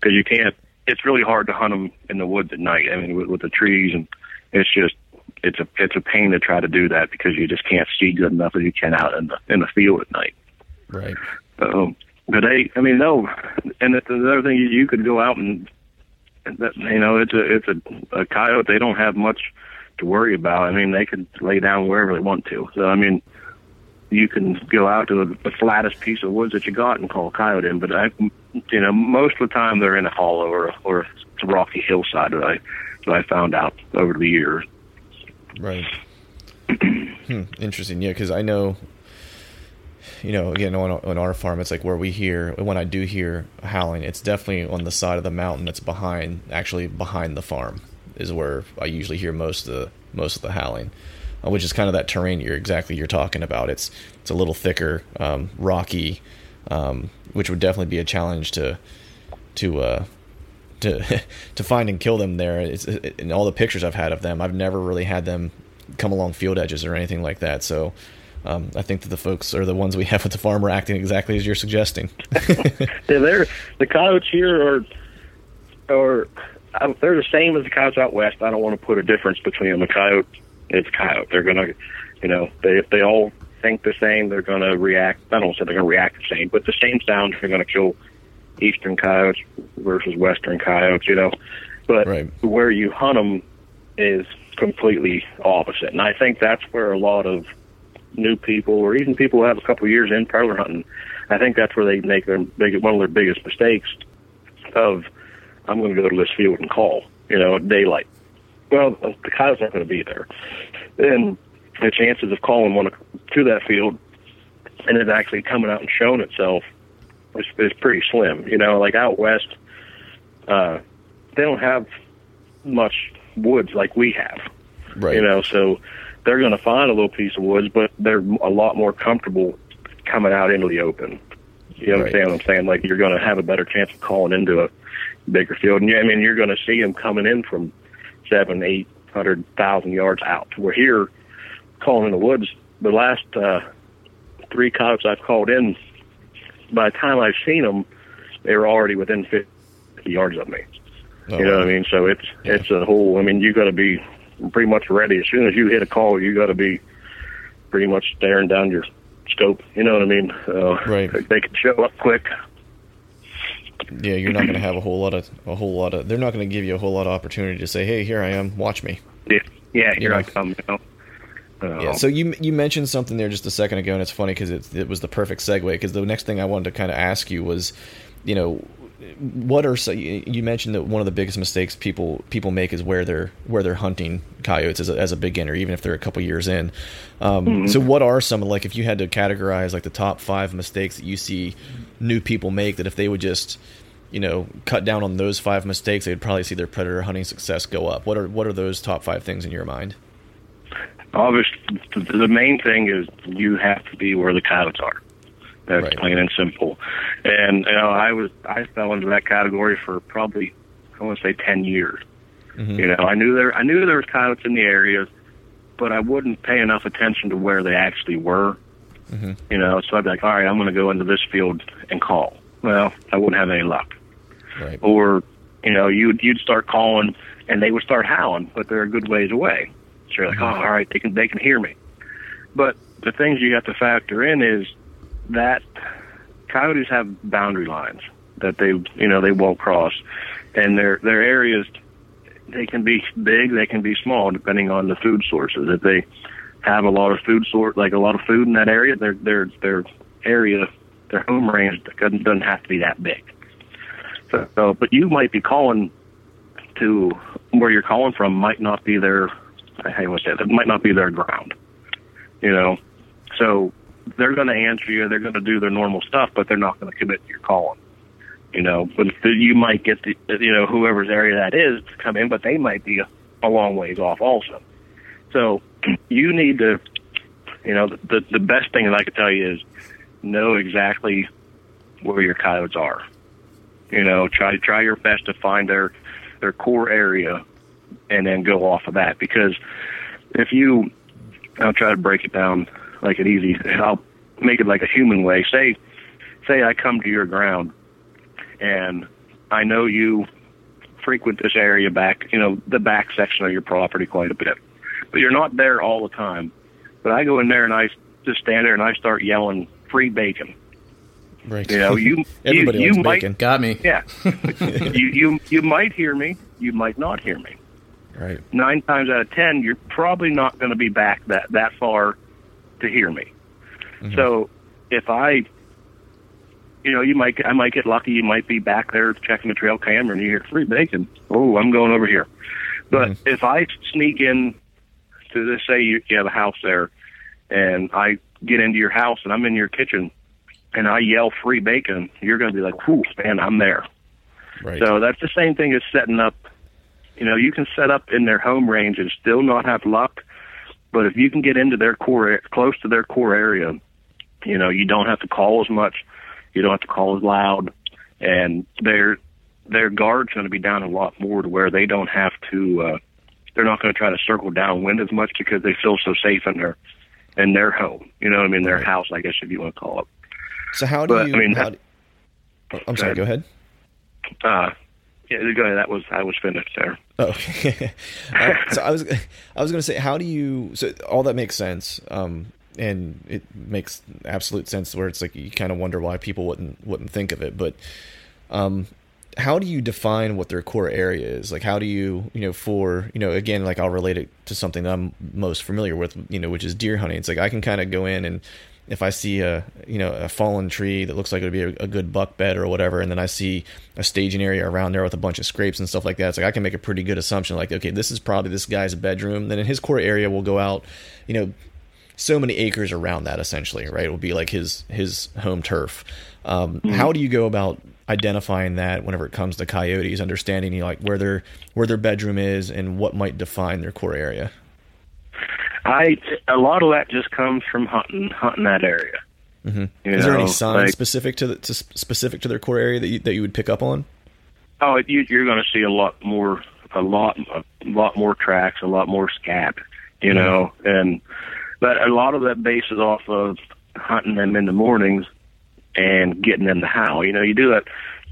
Because you can't. It's really hard to hunt them in the woods at night. I mean, with, with the trees, and it's just it's a it's a pain to try to do that because you just can't see good enough as you can out in the in the field at night. Right. Um, but they, I mean, no. And the, the other thing is, you could go out and, and that, you know, it's a it's a, a coyote. They don't have much to worry about. I mean, they could lay down wherever they want to. So, I mean, you can go out to the, the flattest piece of woods that you got and call a coyote in. But I, you know, most of the time they're in a hollow or or a rocky hillside that I that I found out over the years. Right. hmm, interesting. Yeah, because I know. You know, again, on, on our farm, it's like where we hear when I do hear howling, it's definitely on the side of the mountain that's behind, actually behind the farm is where I usually hear most of the most of the howling, uh, which is kind of that terrain you're exactly you're talking about. It's it's a little thicker, um, rocky, um, which would definitely be a challenge to to uh, to to find and kill them there. It's it, in all the pictures I've had of them, I've never really had them come along field edges or anything like that. So. Um, I think that the folks or the ones we have at the farm are acting exactly as you're suggesting. yeah, they're the coyotes here are, are I, they're the same as the coyotes out west. I don't want to put a difference between them. A coyote, it's a coyote. They're gonna, you know, they if they all think the same, they're gonna react. I don't say they're gonna react the same, but the same sound they're gonna kill eastern coyotes versus western coyotes, you know. But Right. where you hunt them is completely opposite, and I think that's where a lot of new people, or even people who have a couple of years in predator hunting, I think that's where they make their big one of their biggest mistakes. Of I'm going to go to this field and call, you know, at daylight. Well, the coyotes aren't going to be there. Then the chances of calling one to that field and it actually coming out and showing itself is, is pretty slim. You know, like out west, uh, they don't have much woods like we have. Right. You know, so they're going to find a little piece of woods, but they're a lot more comfortable coming out into the open. You Right. understand what I'm saying? Like you're going to have a better chance of calling into a bigger field, and yeah, I mean you're going to see them coming in from seven, eight hundred thousand yards out. We're here calling in the woods. The last uh, three coyotes I've called in, by the time I've seen them, they were already within 50 yards of me. Oh, You know what I mean? So it's Yeah. it's a whole. I mean, you got to be pretty much ready as soon as you hit a call. You got to be pretty much staring down your scope. You know what I mean? Uh, Right. They can show up quick. Yeah, you're not going to have a whole lot of a whole lot of. They're not going to give you a whole lot of opportunity to say, "Hey, here I am, watch me." Yeah, yeah here know. I come. You know. Uh, Yeah. So you you mentioned something there just a second ago, and it's funny because it it was the perfect segue. Because the next thing I wanted to kind of ask you was, you know, what are so you you mentioned that one of the biggest mistakes people people make is where they're where they're hunting coyotes as a, as a beginner, even if they're a couple years in. Um, So what are some like if you had to categorize like the top five mistakes that you see new people make that if they would just you know cut down on those five mistakes, they'd probably see their predator hunting success go up. What are what are those top five things in your mind? obviously, the main thing is you have to be where the coyotes are. That's Right. plain and simple. And you know, I was I fell into that category for probably I want to say ten years. Mhm. You know, I knew there I knew there was coyotes in the area, but I wouldn't pay enough attention to where they actually were. Mhm. You know, so I'd be like, all right, I'm going to go into this field and call. Well, I wouldn't have any luck. Right. Or, you know, you'd you'd start calling and they would start howling, but they're a good ways away. So you're like, mm-hmm. oh, all right, they can they can hear me. But the things you have to factor in is that coyotes have boundary lines that they you know they won't cross, and their their areas they can be big, they can be small depending on the food sources. If they have a lot of food sort like a lot of food in that area, their their their area their home range doesn't doesn't have to be that big. So, but you might be calling to where you're calling from might not be their how you say that might not be their ground. You know, so they're going to answer you. They're going to do their normal stuff, but they're not going to commit to your calling. You know, but you might get the you know whoever's area that is to come in, but they might be a, a long ways off also. So you need to, you know, the the best thing that I could tell you is know exactly where your coyotes are. You know, try try your best to find their their core area, and then go off of that. Because if you, I'll try to break it down like an easy. I'll make it like a human way. Say, say I come to your ground, and I know you frequent this area back, you know, the back section of your property quite a bit, but you're not there all the time. But I go in there and I just stand there and I start yelling free bacon. Right. You know, you Everybody you, you might bacon. Got me. yeah. you you you might hear me. You might not hear me. Right. Nine times out of ten, you're probably not going to be back that that far to hear me. Mm-hmm. So if I, you know, you might I might get lucky. You might be back there checking the trail camera, and you hear free bacon. Oh, I'm going over here. But mm-hmm. if I sneak in to this, say you, you have a house there, and I get into your house and I'm in your kitchen, and I yell free bacon, you're going to be like, "Whew, man, I'm there." Right. So that's the same thing as setting up. You know, you can set up in their home range and still not have luck, but if you can get into their core, close to their core area, you know, you don't have to call as much, you don't have to call as loud, and their their guard's going to be down a lot more to where they don't have to. uh They're not going to try to circle downwind as much because they feel so safe in their in their home. You know, what I mean, their Right. house, I guess, if you want to call it. So how do but, you? I mean, that- do- oh, I'm sorry. Go ahead. Uh, yeah, go ahead. That was I was finished there. Oh, okay. uh, so I was, I was going to say, how do you? So all that makes sense, um, and it makes absolute sense. Where it's like you kind of wonder why people wouldn't wouldn't think of it, but Um, how do you define what their core area is? Like, how do you, you know, for, you know, again, like I'll relate it to something that I'm most familiar with, you know, which is deer hunting. It's like I can kind of go in and if I see a, you know, a fallen tree that looks like it'd be a, a, good buck bed or whatever, and then I see a staging area around there with a bunch of scrapes and stuff like that, it's like I can make a pretty good assumption, like, okay, this is probably this guy's bedroom. Then in his core area, we'll go out, you know, so many acres around that essentially, right? It will be like his his home turf. Um, mm-hmm. How do you go about identifying that whenever it comes to coyotes, understanding you know, like where their where their bedroom is and what might define their core area? I a lot of that just comes from hunting hunting that area. Mm-hmm. Is know, there any signs like, specific to the to, specific to their core area that you, that you would pick up on? Oh, you, you're going to see a lot more a lot a lot more tracks, a lot more scat, you mm-hmm. know, and but a lot of that bases off of hunting them in the mornings and getting them to howl. You know, you do that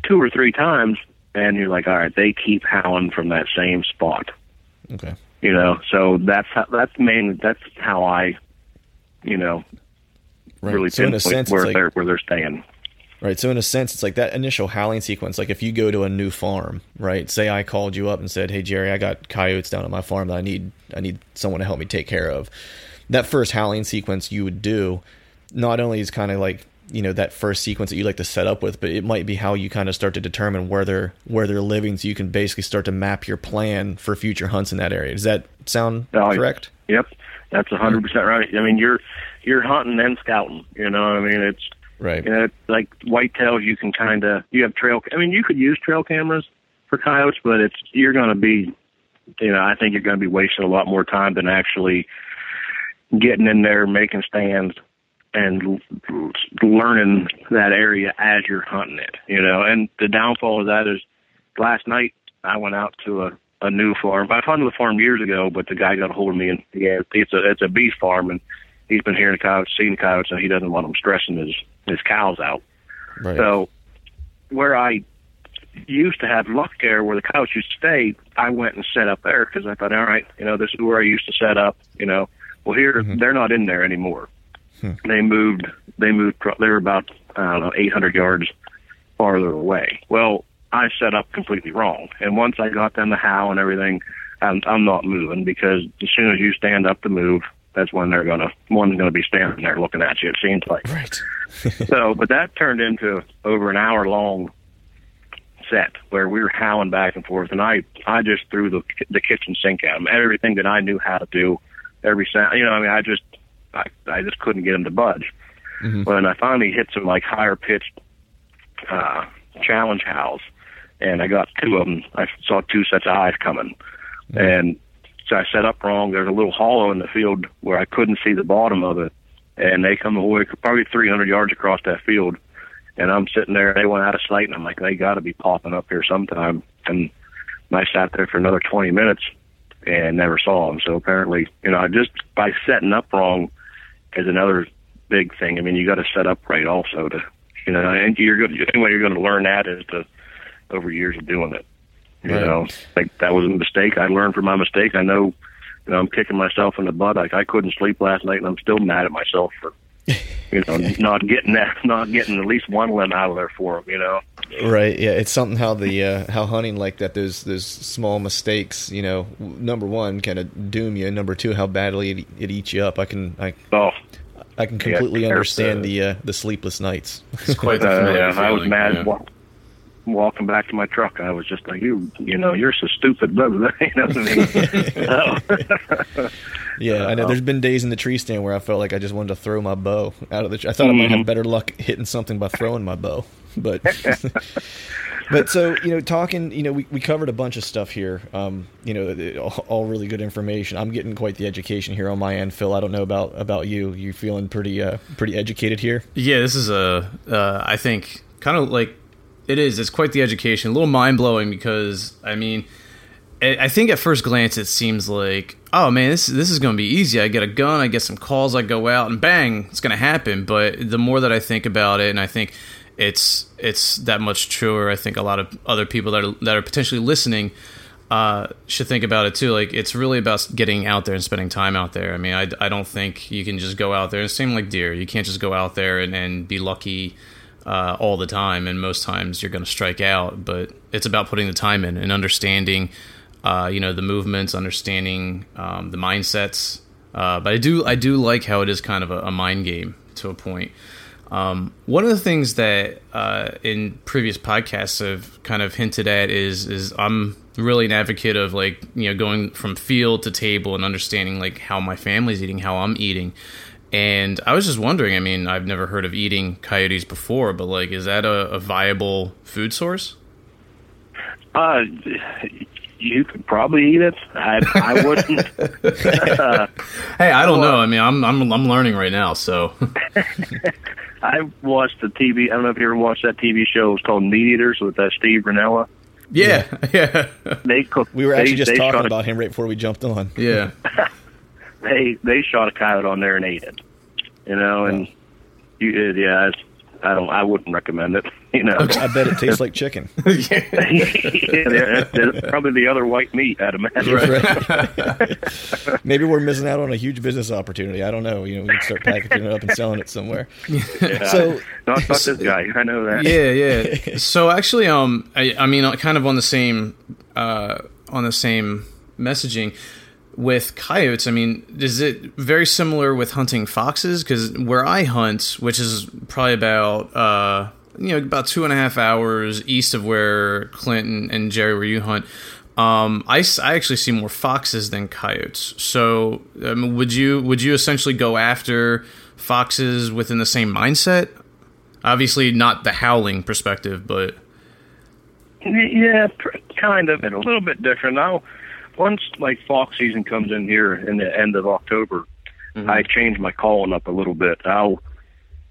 two or three times, and you're like, all right, they keep howling from that same spot. Okay. You know, so that's how, that's main that's how I, you know, right. really so pinpoint sense, where like, they're where they're staying. Right. So in a sense, it's like that initial howling sequence. Like if you go to a new farm, right? Say I called you up and said, "Hey Jerry, I got coyotes down at my farm that I need I need someone to help me take care of." That first howling sequence you would do, not only is kind of like you know that first sequence that you like to set up with but it might be how you kind of start to determine where they're where they're living so you can basically start to map your plan for future hunts in that area. Does that sound oh, correct? Yep. That's a hundred mm-hmm. percent right. I mean you're you're hunting and scouting you know i mean it's right. you know, like whitetails you can kind of you have trail i mean you could use trail cameras for coyotes but it's you're going to be you know i think you're going to be wasting a lot more time than actually getting in there making stands and learning that area as you're hunting it, you know. And the downfall of that is last night I went out to a a new farm. I found the farm years ago, but the guy got a hold of me and yeah, it's a it's a beef farm and he's been hearing the coyotes, seeing the coyotes, and he doesn't want them stressing his his cows out. Right. So where I used to have luck there where the coyotes used to stay, I went and set up there because I thought, all right, you know, this is where I used to set up. You know, well here mm-hmm. they're not in there anymore. Hmm. They moved. They moved. They were about I don't know 800 yards farther away. Well, I set up completely wrong. And once I got them to howl and everything, I'm, I'm not moving because as soon as you stand up to move, that's when they're gonna one's gonna be standing there looking at you. It seems like. Right. so, but that turned into over an hour long set where we were howling back and forth, and I I just threw the the kitchen sink at them. Everything that I knew how to do, every sound. You know, I mean, I just I, I just couldn't get him to budge. Mm-hmm. When I finally hit some like higher pitched uh, challenge howls, and I got two of them. I saw two sets of eyes coming, mm-hmm. and so I set up wrong. There's a little hollow in the field where I couldn't see the bottom of it, and they come away probably 300 yards across that field, and I'm sitting there. They went out of sight, and I'm like, they got to be popping up here sometime. And I sat there for another 20 minutes and never saw them. So apparently, you know, just by setting up wrong, is another big thing. I mean, you got to set up right also to, you know, and you're good. The only way you're going to learn that is to over years of doing it. You right. know, like that was a mistake. I learned from my mistake. I know, you know, I'm kicking myself in the butt. Like I couldn't sleep last night, and I'm still mad at myself for, you know, not getting that, not getting at least one limb out of there for them. You know. Right. Yeah. It's something how the uh, how hunting like that. Those those small mistakes. You know, number one, kind of doom you. Number two, how badly it, it eats you up. I can. I. Oh. I can completely yeah, understand the uh, the sleepless nights. It's quite the uh, yeah, I was mad yeah. Walking back to my truck. I was just like, you, you know, you're so stupid, blah, blah, you know what I mean? yeah, I know. There's been days in the tree stand where I felt like I just wanted to throw my bow out of the. Tree. I thought mm-hmm. I might have mm-hmm. better luck hitting something by throwing my bow but but so you know talking you know we, we covered a bunch of stuff here um, you know all, all, really good information i'm getting quite the education here on my end phil i don't know about about you you feeling pretty uh pretty educated here yeah this is a uh, I think kind of like it is it's quite the education a little mind-blowing because i mean I think at first glance it seems like, oh man, this this is going to be easy. I get a gun, I get some calls, I go out, and bang, it's going to happen. But the more that I think about it, and I think it's it's that much truer. I think a lot of other people that are that are potentially listening uh, should think about it too. Like it's really about getting out there and spending time out there. I mean, I, I don't think you can just go out there. It seems like deer. You can't just go out there and, and be lucky uh, all the time, and most times you're going to strike out. But it's about putting the time in and understanding, uh, you know, the movements, understanding um, the mindsets. Uh, but I do I do like how it is kind of a, a mind game to a point. Um, one of the things that uh, in previous podcasts I've kind of hinted at is is I'm really an advocate of like you know going from field to table and understanding like how my family's eating, how I'm eating. And I was just wondering. I mean, I've never heard of eating coyotes before, but like, is that a, a viable food source? Uh, you could probably eat it. I, I wouldn't. hey, I don't know. I mean, I'm I'm I'm learning right now, so. I watched the TV. I don't know if you ever watched that TV show. It's called Meat Eaters with that Steve Rinella. Yeah, yeah. They cook. We were actually they, just they talking shot about him right before we jumped on. Yeah. A, they they shot a coyote on there and ate it. You know, and you did. Yeah, it's, I don't. I wouldn't recommend it. You know. I bet it tastes like chicken. yeah, that's, that's probably the other white meat. I'd imagine. Maybe we're missing out on a huge business opportunity. I don't know. You know, we can start packaging it up and selling it somewhere. Yeah, So- not, not this guy. I know that. yeah, yeah. So actually, um, I, I mean, uh, kind of on the same, uh, on the same messaging with coyotes. I mean, is it very similar with hunting foxes? Because where I hunt, which is probably about, uh, you know, about two and a half hours east of where Clinton and Jerry where you hunt. Um, I, I actually see more foxes than coyotes. So, um, would you would you essentially go after foxes within the same mindset? Obviously, not the howling perspective, but Yeah, kind of, and a little bit different. Now, once like fox season comes in here in the end of October, I change my calling up a little bit. I'll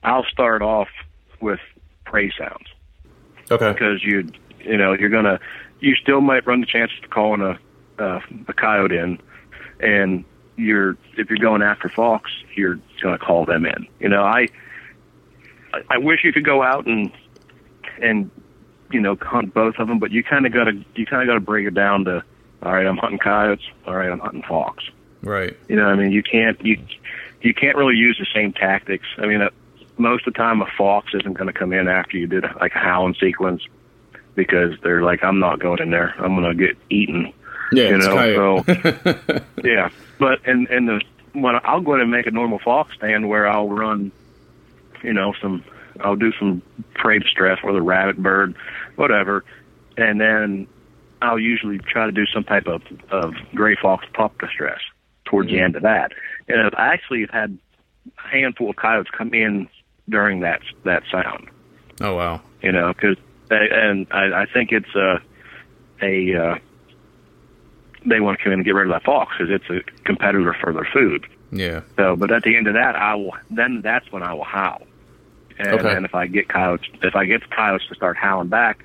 I'll start off with prey sounds okay, because you you know you're gonna you still might run the chance of calling a uh, a coyote in, and you're if you're going after fox, you're gonna call them in. You know, I I- wish you could go out and and you know hunt both of them, but you kind of got to you kind of got to break it down to all right, I'm hunting coyotes, all right, I'm hunting fox. right, You know, what I mean, you can't you you can't really use the same tactics. I mean, uh, most of the time, a fox isn't going to come in after you did like a hound sequence because they're like, I'm not going in there. I'm going to get eaten. yeah, you it's know, so yeah. But and and the when I'll go in and make a normal fox stand where I'll run, you know, some I'll do some prey distress, whether rabbit, bird, whatever, and then I'll usually try to do some type of of gray fox pup distress towards the end of that. And I've actually had a handful of coyotes come in during that that sound oh wow, you know, because and I, I think it's a a uh, they want to come in and get rid of that fox because it's a competitor for their food. yeah, So, but at the end of that, I will then that's when I will howl. And Okay. then if I get coyotes, if I get the coyotes to start howling back,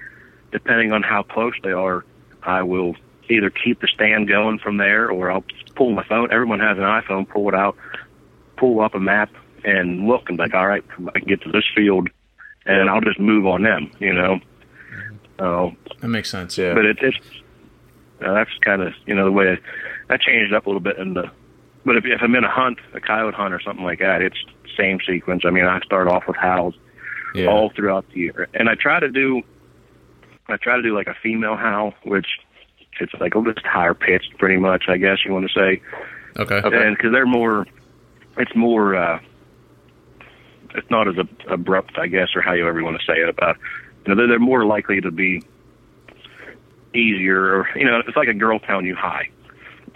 depending on how close they are, I will either keep the stand going from there or I'll pull my phone. Everyone has an iPhone. Pull it out, pull up a map, and look and be like, all right, I can get to this field, and I'll just move on them. You know. So, that makes sense. Yeah, but it, it's uh, that's kind of you know the way I changed up a little bit in the. But if, if I'm in a hunt, a coyote hunt or something like that, it's same sequence. I mean, I start off with howls yeah, all throughout the year, and I try to do, I try to do like a female howl, which it's like a little higher pitched, pretty much. I guess you want to say, okay, and because they're more, it's more, uh it's not as ab- abrupt, I guess, or how you ever want to say it about. You know, they're, they're more likely to be easier, or you know, it's like a girl telling you hi.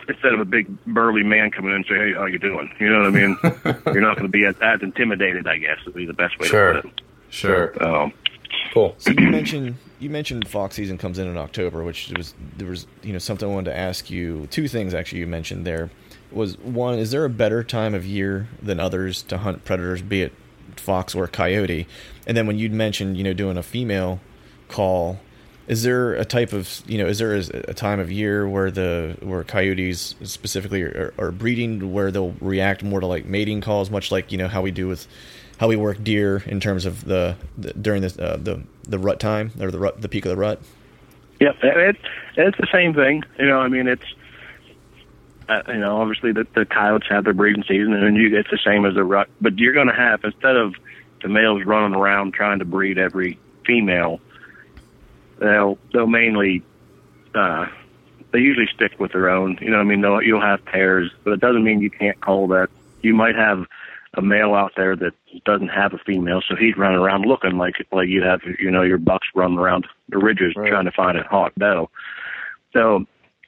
Instead of a big burly man coming in and say, "Hey, how you doing?" You know what I mean? You're not going to be as, as intimidated, I guess, would be the best way Sure. to put it. sure, Um, cool. So you mentioned you mentioned fox season comes in in October, which was there was you know something I wanted to ask you. Two things actually you mentioned there was one: is there a better time of year than others to hunt predators, be it fox or coyote? And then when you'd mentioned you know doing a female call, is there a type of you know is there a, time of year where the where coyotes specifically are, are breeding where they'll react more to like mating calls, much like you know how we do with how we work deer in terms of the, the during the, uh, the the rut time or the rut the peak of the rut. Yeah, it, it's the same thing. You know, I mean, it's uh, you know, obviously the, the coyotes have their breeding season, and you it's the same as the rut. But you're going to have instead of the male's running around trying to breed every female, they'll they'll mainly uh, they usually stick with their own. You know, I mean, they'll, you'll have pairs, but it doesn't mean you can't call that. You might have a male out there that doesn't have a female, so he's running around looking like like you'd have you know your bucks running around the ridges Right. trying to find a hot doe. So,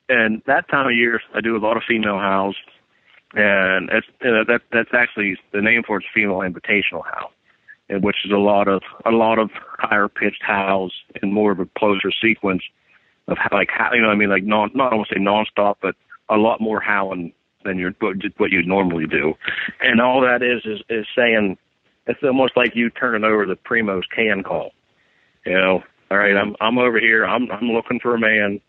and that time of year, I do a lot of female howls, and it's you know, that that's actually the name for it's female invitational howl, and which is a lot of a lot of higher pitched howls and more of a closer sequence of how, like how you know what I mean like non not almost say nonstop, but a lot more howling than you're what you'd normally do, and all that is is is saying it's almost like you turning over the Primo's can call, you know. All right, I'm I'm over here. I'm I'm looking for a man,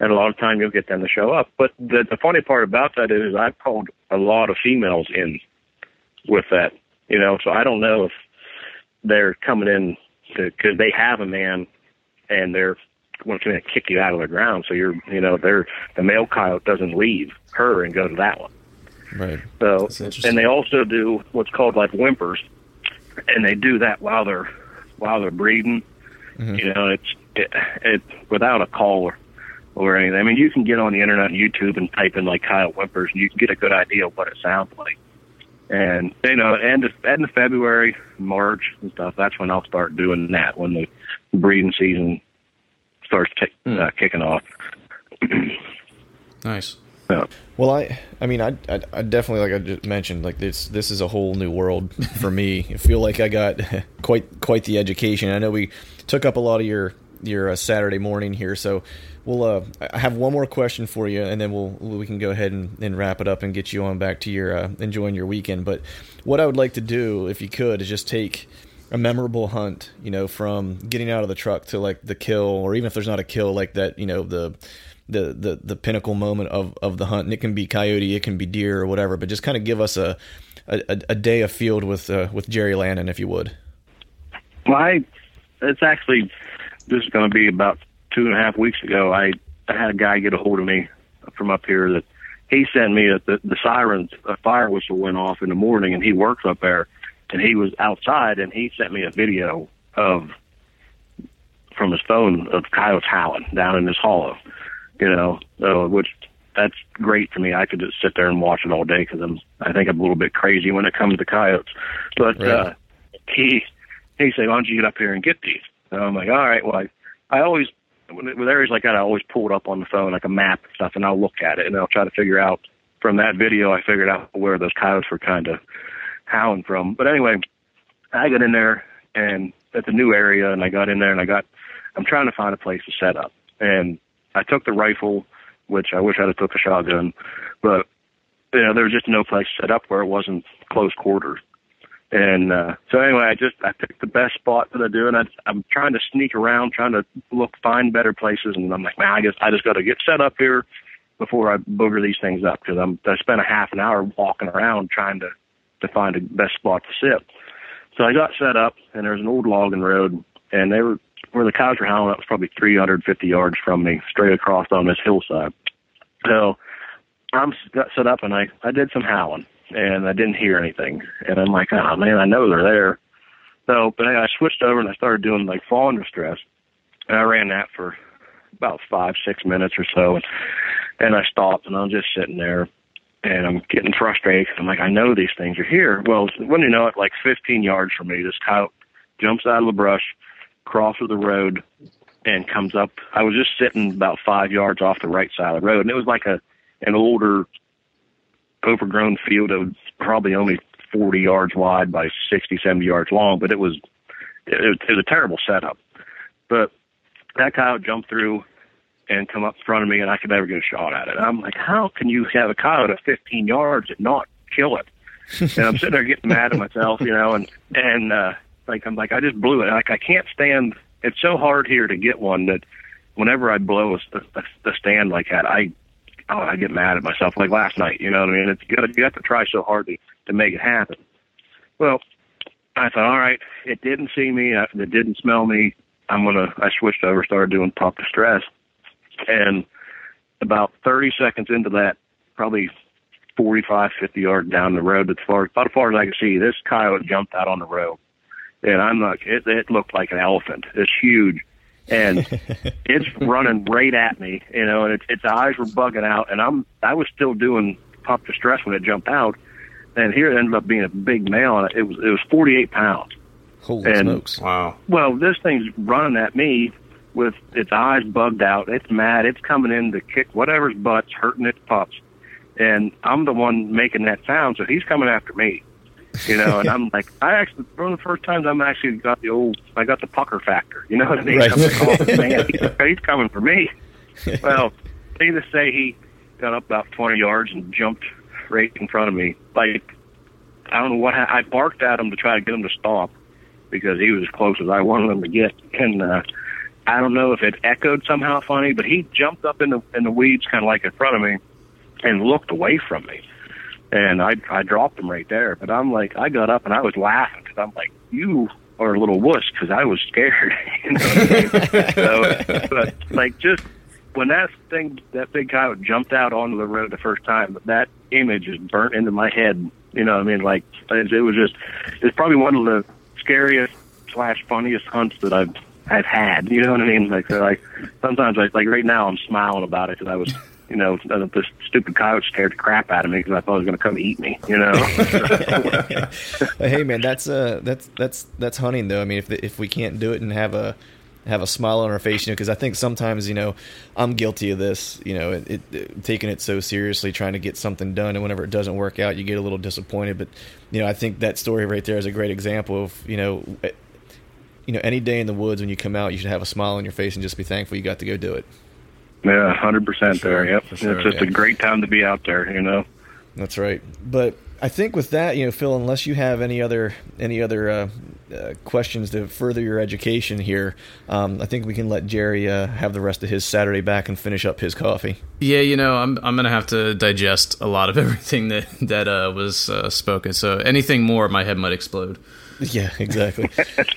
and a lot of time you'll get them to show up. But the the funny part about that is I've called a lot of females in with that, you know. So I don't know if they're coming in because they have a man, and they're want to kick you out of the ground. So you're, you know, they're the male coyote doesn't leave her and go to that one. Right. So, and they also do what's called like whimpers, and they do that while they're while they're breeding. Mm-hmm. You know, it's it, it without a call or, or anything. I mean, you can get on the internet, and YouTube, and type in like coyote whimpers, and you can get a good idea of what it sounds like. And you know, end of end of February, March, and stuff. That's when I'll start doing that when the breeding season starts kick, uh, kicking off. Nice. So, Well, I, I mean, I, I, I definitely, like I just mentioned, like this, this is a whole new world for me. I feel like I got quite, quite the education. I know we took up a lot of your, your uh, Saturday morning here, so we'll, uh, I have one more question for you, and then we'll, we can go ahead and, and wrap it up and get you on back to your, uh, enjoying your weekend. But what I would like to do, if you could, is just take a memorable hunt, you know, from getting out of the truck to like the kill, or even if there's not a kill, like that, you know, the the the the pinnacle moment of of the hunt. And it can be coyote, it can be deer or whatever, but just kind of give us a a, a day of field with uh, with Jerry Landon, if you would. Well, I, it's actually this is going to be about two and a half weeks ago. I I had a guy get a hold of me from up here that he sent me that the, the sirens, a fire whistle went off in the morning, and he works up there, and he was outside, and he sent me a video of from his phone of coyotes howling down in this hollow, you know, so which that's great for me. I could just sit there and watch it all day because I'm I think I'm a little bit crazy when it comes to coyotes, but Right. uh, he he said, "Why don't you get up here and get these?" And I'm like, "All right." Well, I, I always with with areas like that, I always pull it up on the phone like a map and stuff, and I'll look at it and I'll try to figure out from that video. I figured out where those coyotes were kind of howling from. But anyway, I got in there and at the new area, and I got in there and I got. I'm trying to find a place to set up, and I took the rifle, which I wish I'd have took a shotgun, but you know there was just no place set up where it wasn't close quarters. And uh, so anyway, I just I picked the best spot that I do, and I, I'm trying to sneak around, trying to look find better places, and I'm like, man, I guess I just got to get set up here before I booger these things up because I'm I spent a half an hour walking around trying to to find the best spot to sit. So I got set up, and there was an old logging road, and they were where the cows were howling. That was probably 350 yards from me, straight across on this hillside. So I'm got set up, and I I did some howling, and I didn't hear anything, and I'm like, oh man, I know they're there. So, but I switched over and I started doing like fawn distress, and I ran that for about five six minutes or so, and I stopped, and I'm just sitting there, and I'm getting frustrated I'm like, I know these things are here. Well, when you know it, like 15 yards from me, this coyote jumps out of the brush, crosses the road, and comes up. I was just sitting about five yards off the right side of the road, and it was like a an older, overgrown field. Was probably only 40 yards wide by 60, 70 yards long, but it was it, it was a terrible setup. But that coyote jumped through and come up in front of me, and I could never get a shot at it. I'm like, how can you have a coyote at 15 yards and not kill it? and I'm sitting there getting mad at myself, you know, and and uh, like I'm like I just blew it. Like I can't stand. It's so hard here to get one that whenever I blow a, a, a stand like that, I oh I get mad at myself. Like last night, you know what I mean? It's you got you have to try so hard to to make it happen. Well, I thought, all right, it didn't see me. It didn't smell me. I'm gonna. I switched over, started doing pop distress, and about 30 seconds into that, probably 45, 50 yards down the road, as far about as far as I could see, this coyote jumped out on the road, and I'm like, It, it looked like an elephant. It's huge, and it's running right at me. You know, and its its eyes were bugging out, and I'm I was still doing pup distress when it jumped out, and here it ended up being a big male, and it was it was 48 pounds. Holy And- smokes! Wow. Well, this thing's running at me with its eyes bugged out. It's mad. It's coming in to kick whatever's butt's hurting its pups. And I'm the one making that sound, so he's coming after me. You know, and I'm like, I actually, one of the first times I'm actually got the old, I got the pucker factor. You know what I mean? Right. I'm oh, man, he's, he's coming for me. Well, needless to say, he got up about 20 yards and jumped right in front of me. Like, I don't know what, ha- I barked at him to try to get him to stop because he was as close as I wanted him to get. And uh, I don't know if it echoed somehow funny, but he jumped up in the in the weeds, kind of like in front of me, and looked away from me. And I I dropped him right there. But I'm like, I got up and I was laughing because I'm like, you are a little wuss because I was scared. you know so, but like just when that thing, that big coyote jumped out onto the road the first time, that image is burnt into my head. You know what I mean? Like it was just, it's probably one of the scariest slash funniest hunts that I've I've had. You know what I mean? Like, so like sometimes, like, like right now, I'm smiling about it because I was, you know, uh, this stupid coyote scared the crap out of me because I thought it was going to come eat me. You know? hey man, that's uh, that's that's that's hunting though. I mean, if the, if we can't do it and have a have a smile on our face, you know, because I think sometimes you know I'm guilty of this. You know, it, it, it- taking it so seriously, trying to get something done, and whenever it doesn't work out, you get a little disappointed. But you know, I think that story right there is a great example of you know. You know, any day in the woods when you come out, you should have a smile on your face and just be thankful you got to go do it. yeah, hundred percent there. Yep, sure, it's just a great time to be out there. You know. That's right. But I think with that, you know, Phil, unless you have any other any other uh, uh, questions to further your education here, um, I think we can let Jerry uh, have the rest of his Saturday back and finish up his coffee. Yeah, you know, I'm I'm gonna have to digest a lot of everything that that uh, was uh, spoken. So anything more, my head might explode. Yeah, exactly.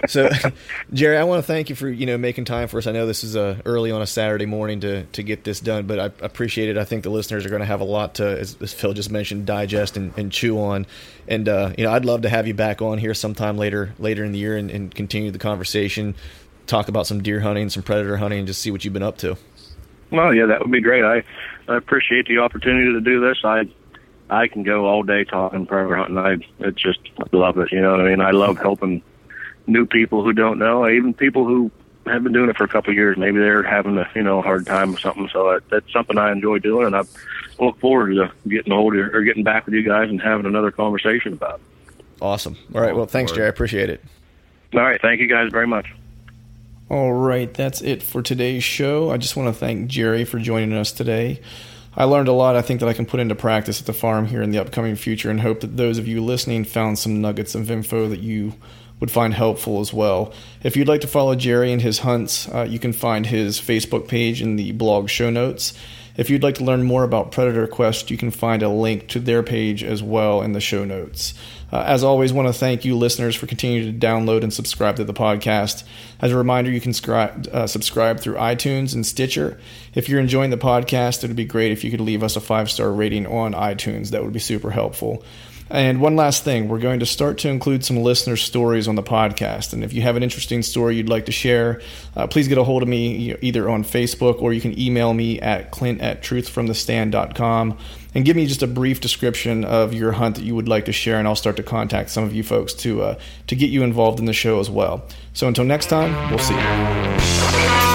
so, Jerry, I want to thank you for you know making time for us. I know this is uh, early on a Saturday morning to to get this done, but I appreciate it. I think the listeners are going to have a lot to, as, as Phil just mentioned, digest and, and chew on. And uh, you know, I'd love to have you back on here sometime later later in the year and, and continue the conversation, talk about some deer hunting, some predator hunting, and just see what you've been up to. Well, yeah, that would be great. I, I appreciate the opportunity to do this. I I can go all day talking predator hunting. I it's just I love it. You know what I mean? I love helping new people who don't know, even people who have been doing it for a couple of years. Maybe they're having a you know a hard time or something. So that, that's something I enjoy doing, and I look forward to getting older or getting back with you guys and having another conversation about. it. Awesome. All right. Well, thanks, Jerry. I appreciate it. All right, thank you guys very much. All right, that's it for today's show. I just want to thank Jerry for joining us today. I learned a lot I think that I can put into practice at the farm here in the upcoming future and hope that those of you listening found some nuggets of info that you would find helpful as well. If you'd like to follow Jerry and his hunts, uh, you can find his Facebook page in the blog show notes. If you'd like to learn more about Predator Quest, you can find a link to their page as well in the show notes. Uh, as always, want to thank you listeners for continuing to download and subscribe to the podcast. As a reminder, you can scri- uh, subscribe through iTunes and Stitcher. If you're enjoying the podcast, it would be great if you could leave us a five star rating on iTunes. That would be super helpful. And one last thing, we're going to start to include some listener stories on the podcast. And if you have an interesting story you'd like to share, uh, please get a hold of me either on Facebook or you can email me at clint at truthfromthestand.com and give me just a brief description of your hunt that you would like to share, and I'll start to contact some of you folks to uh, to get you involved in the show as well. So until next time, we'll see you.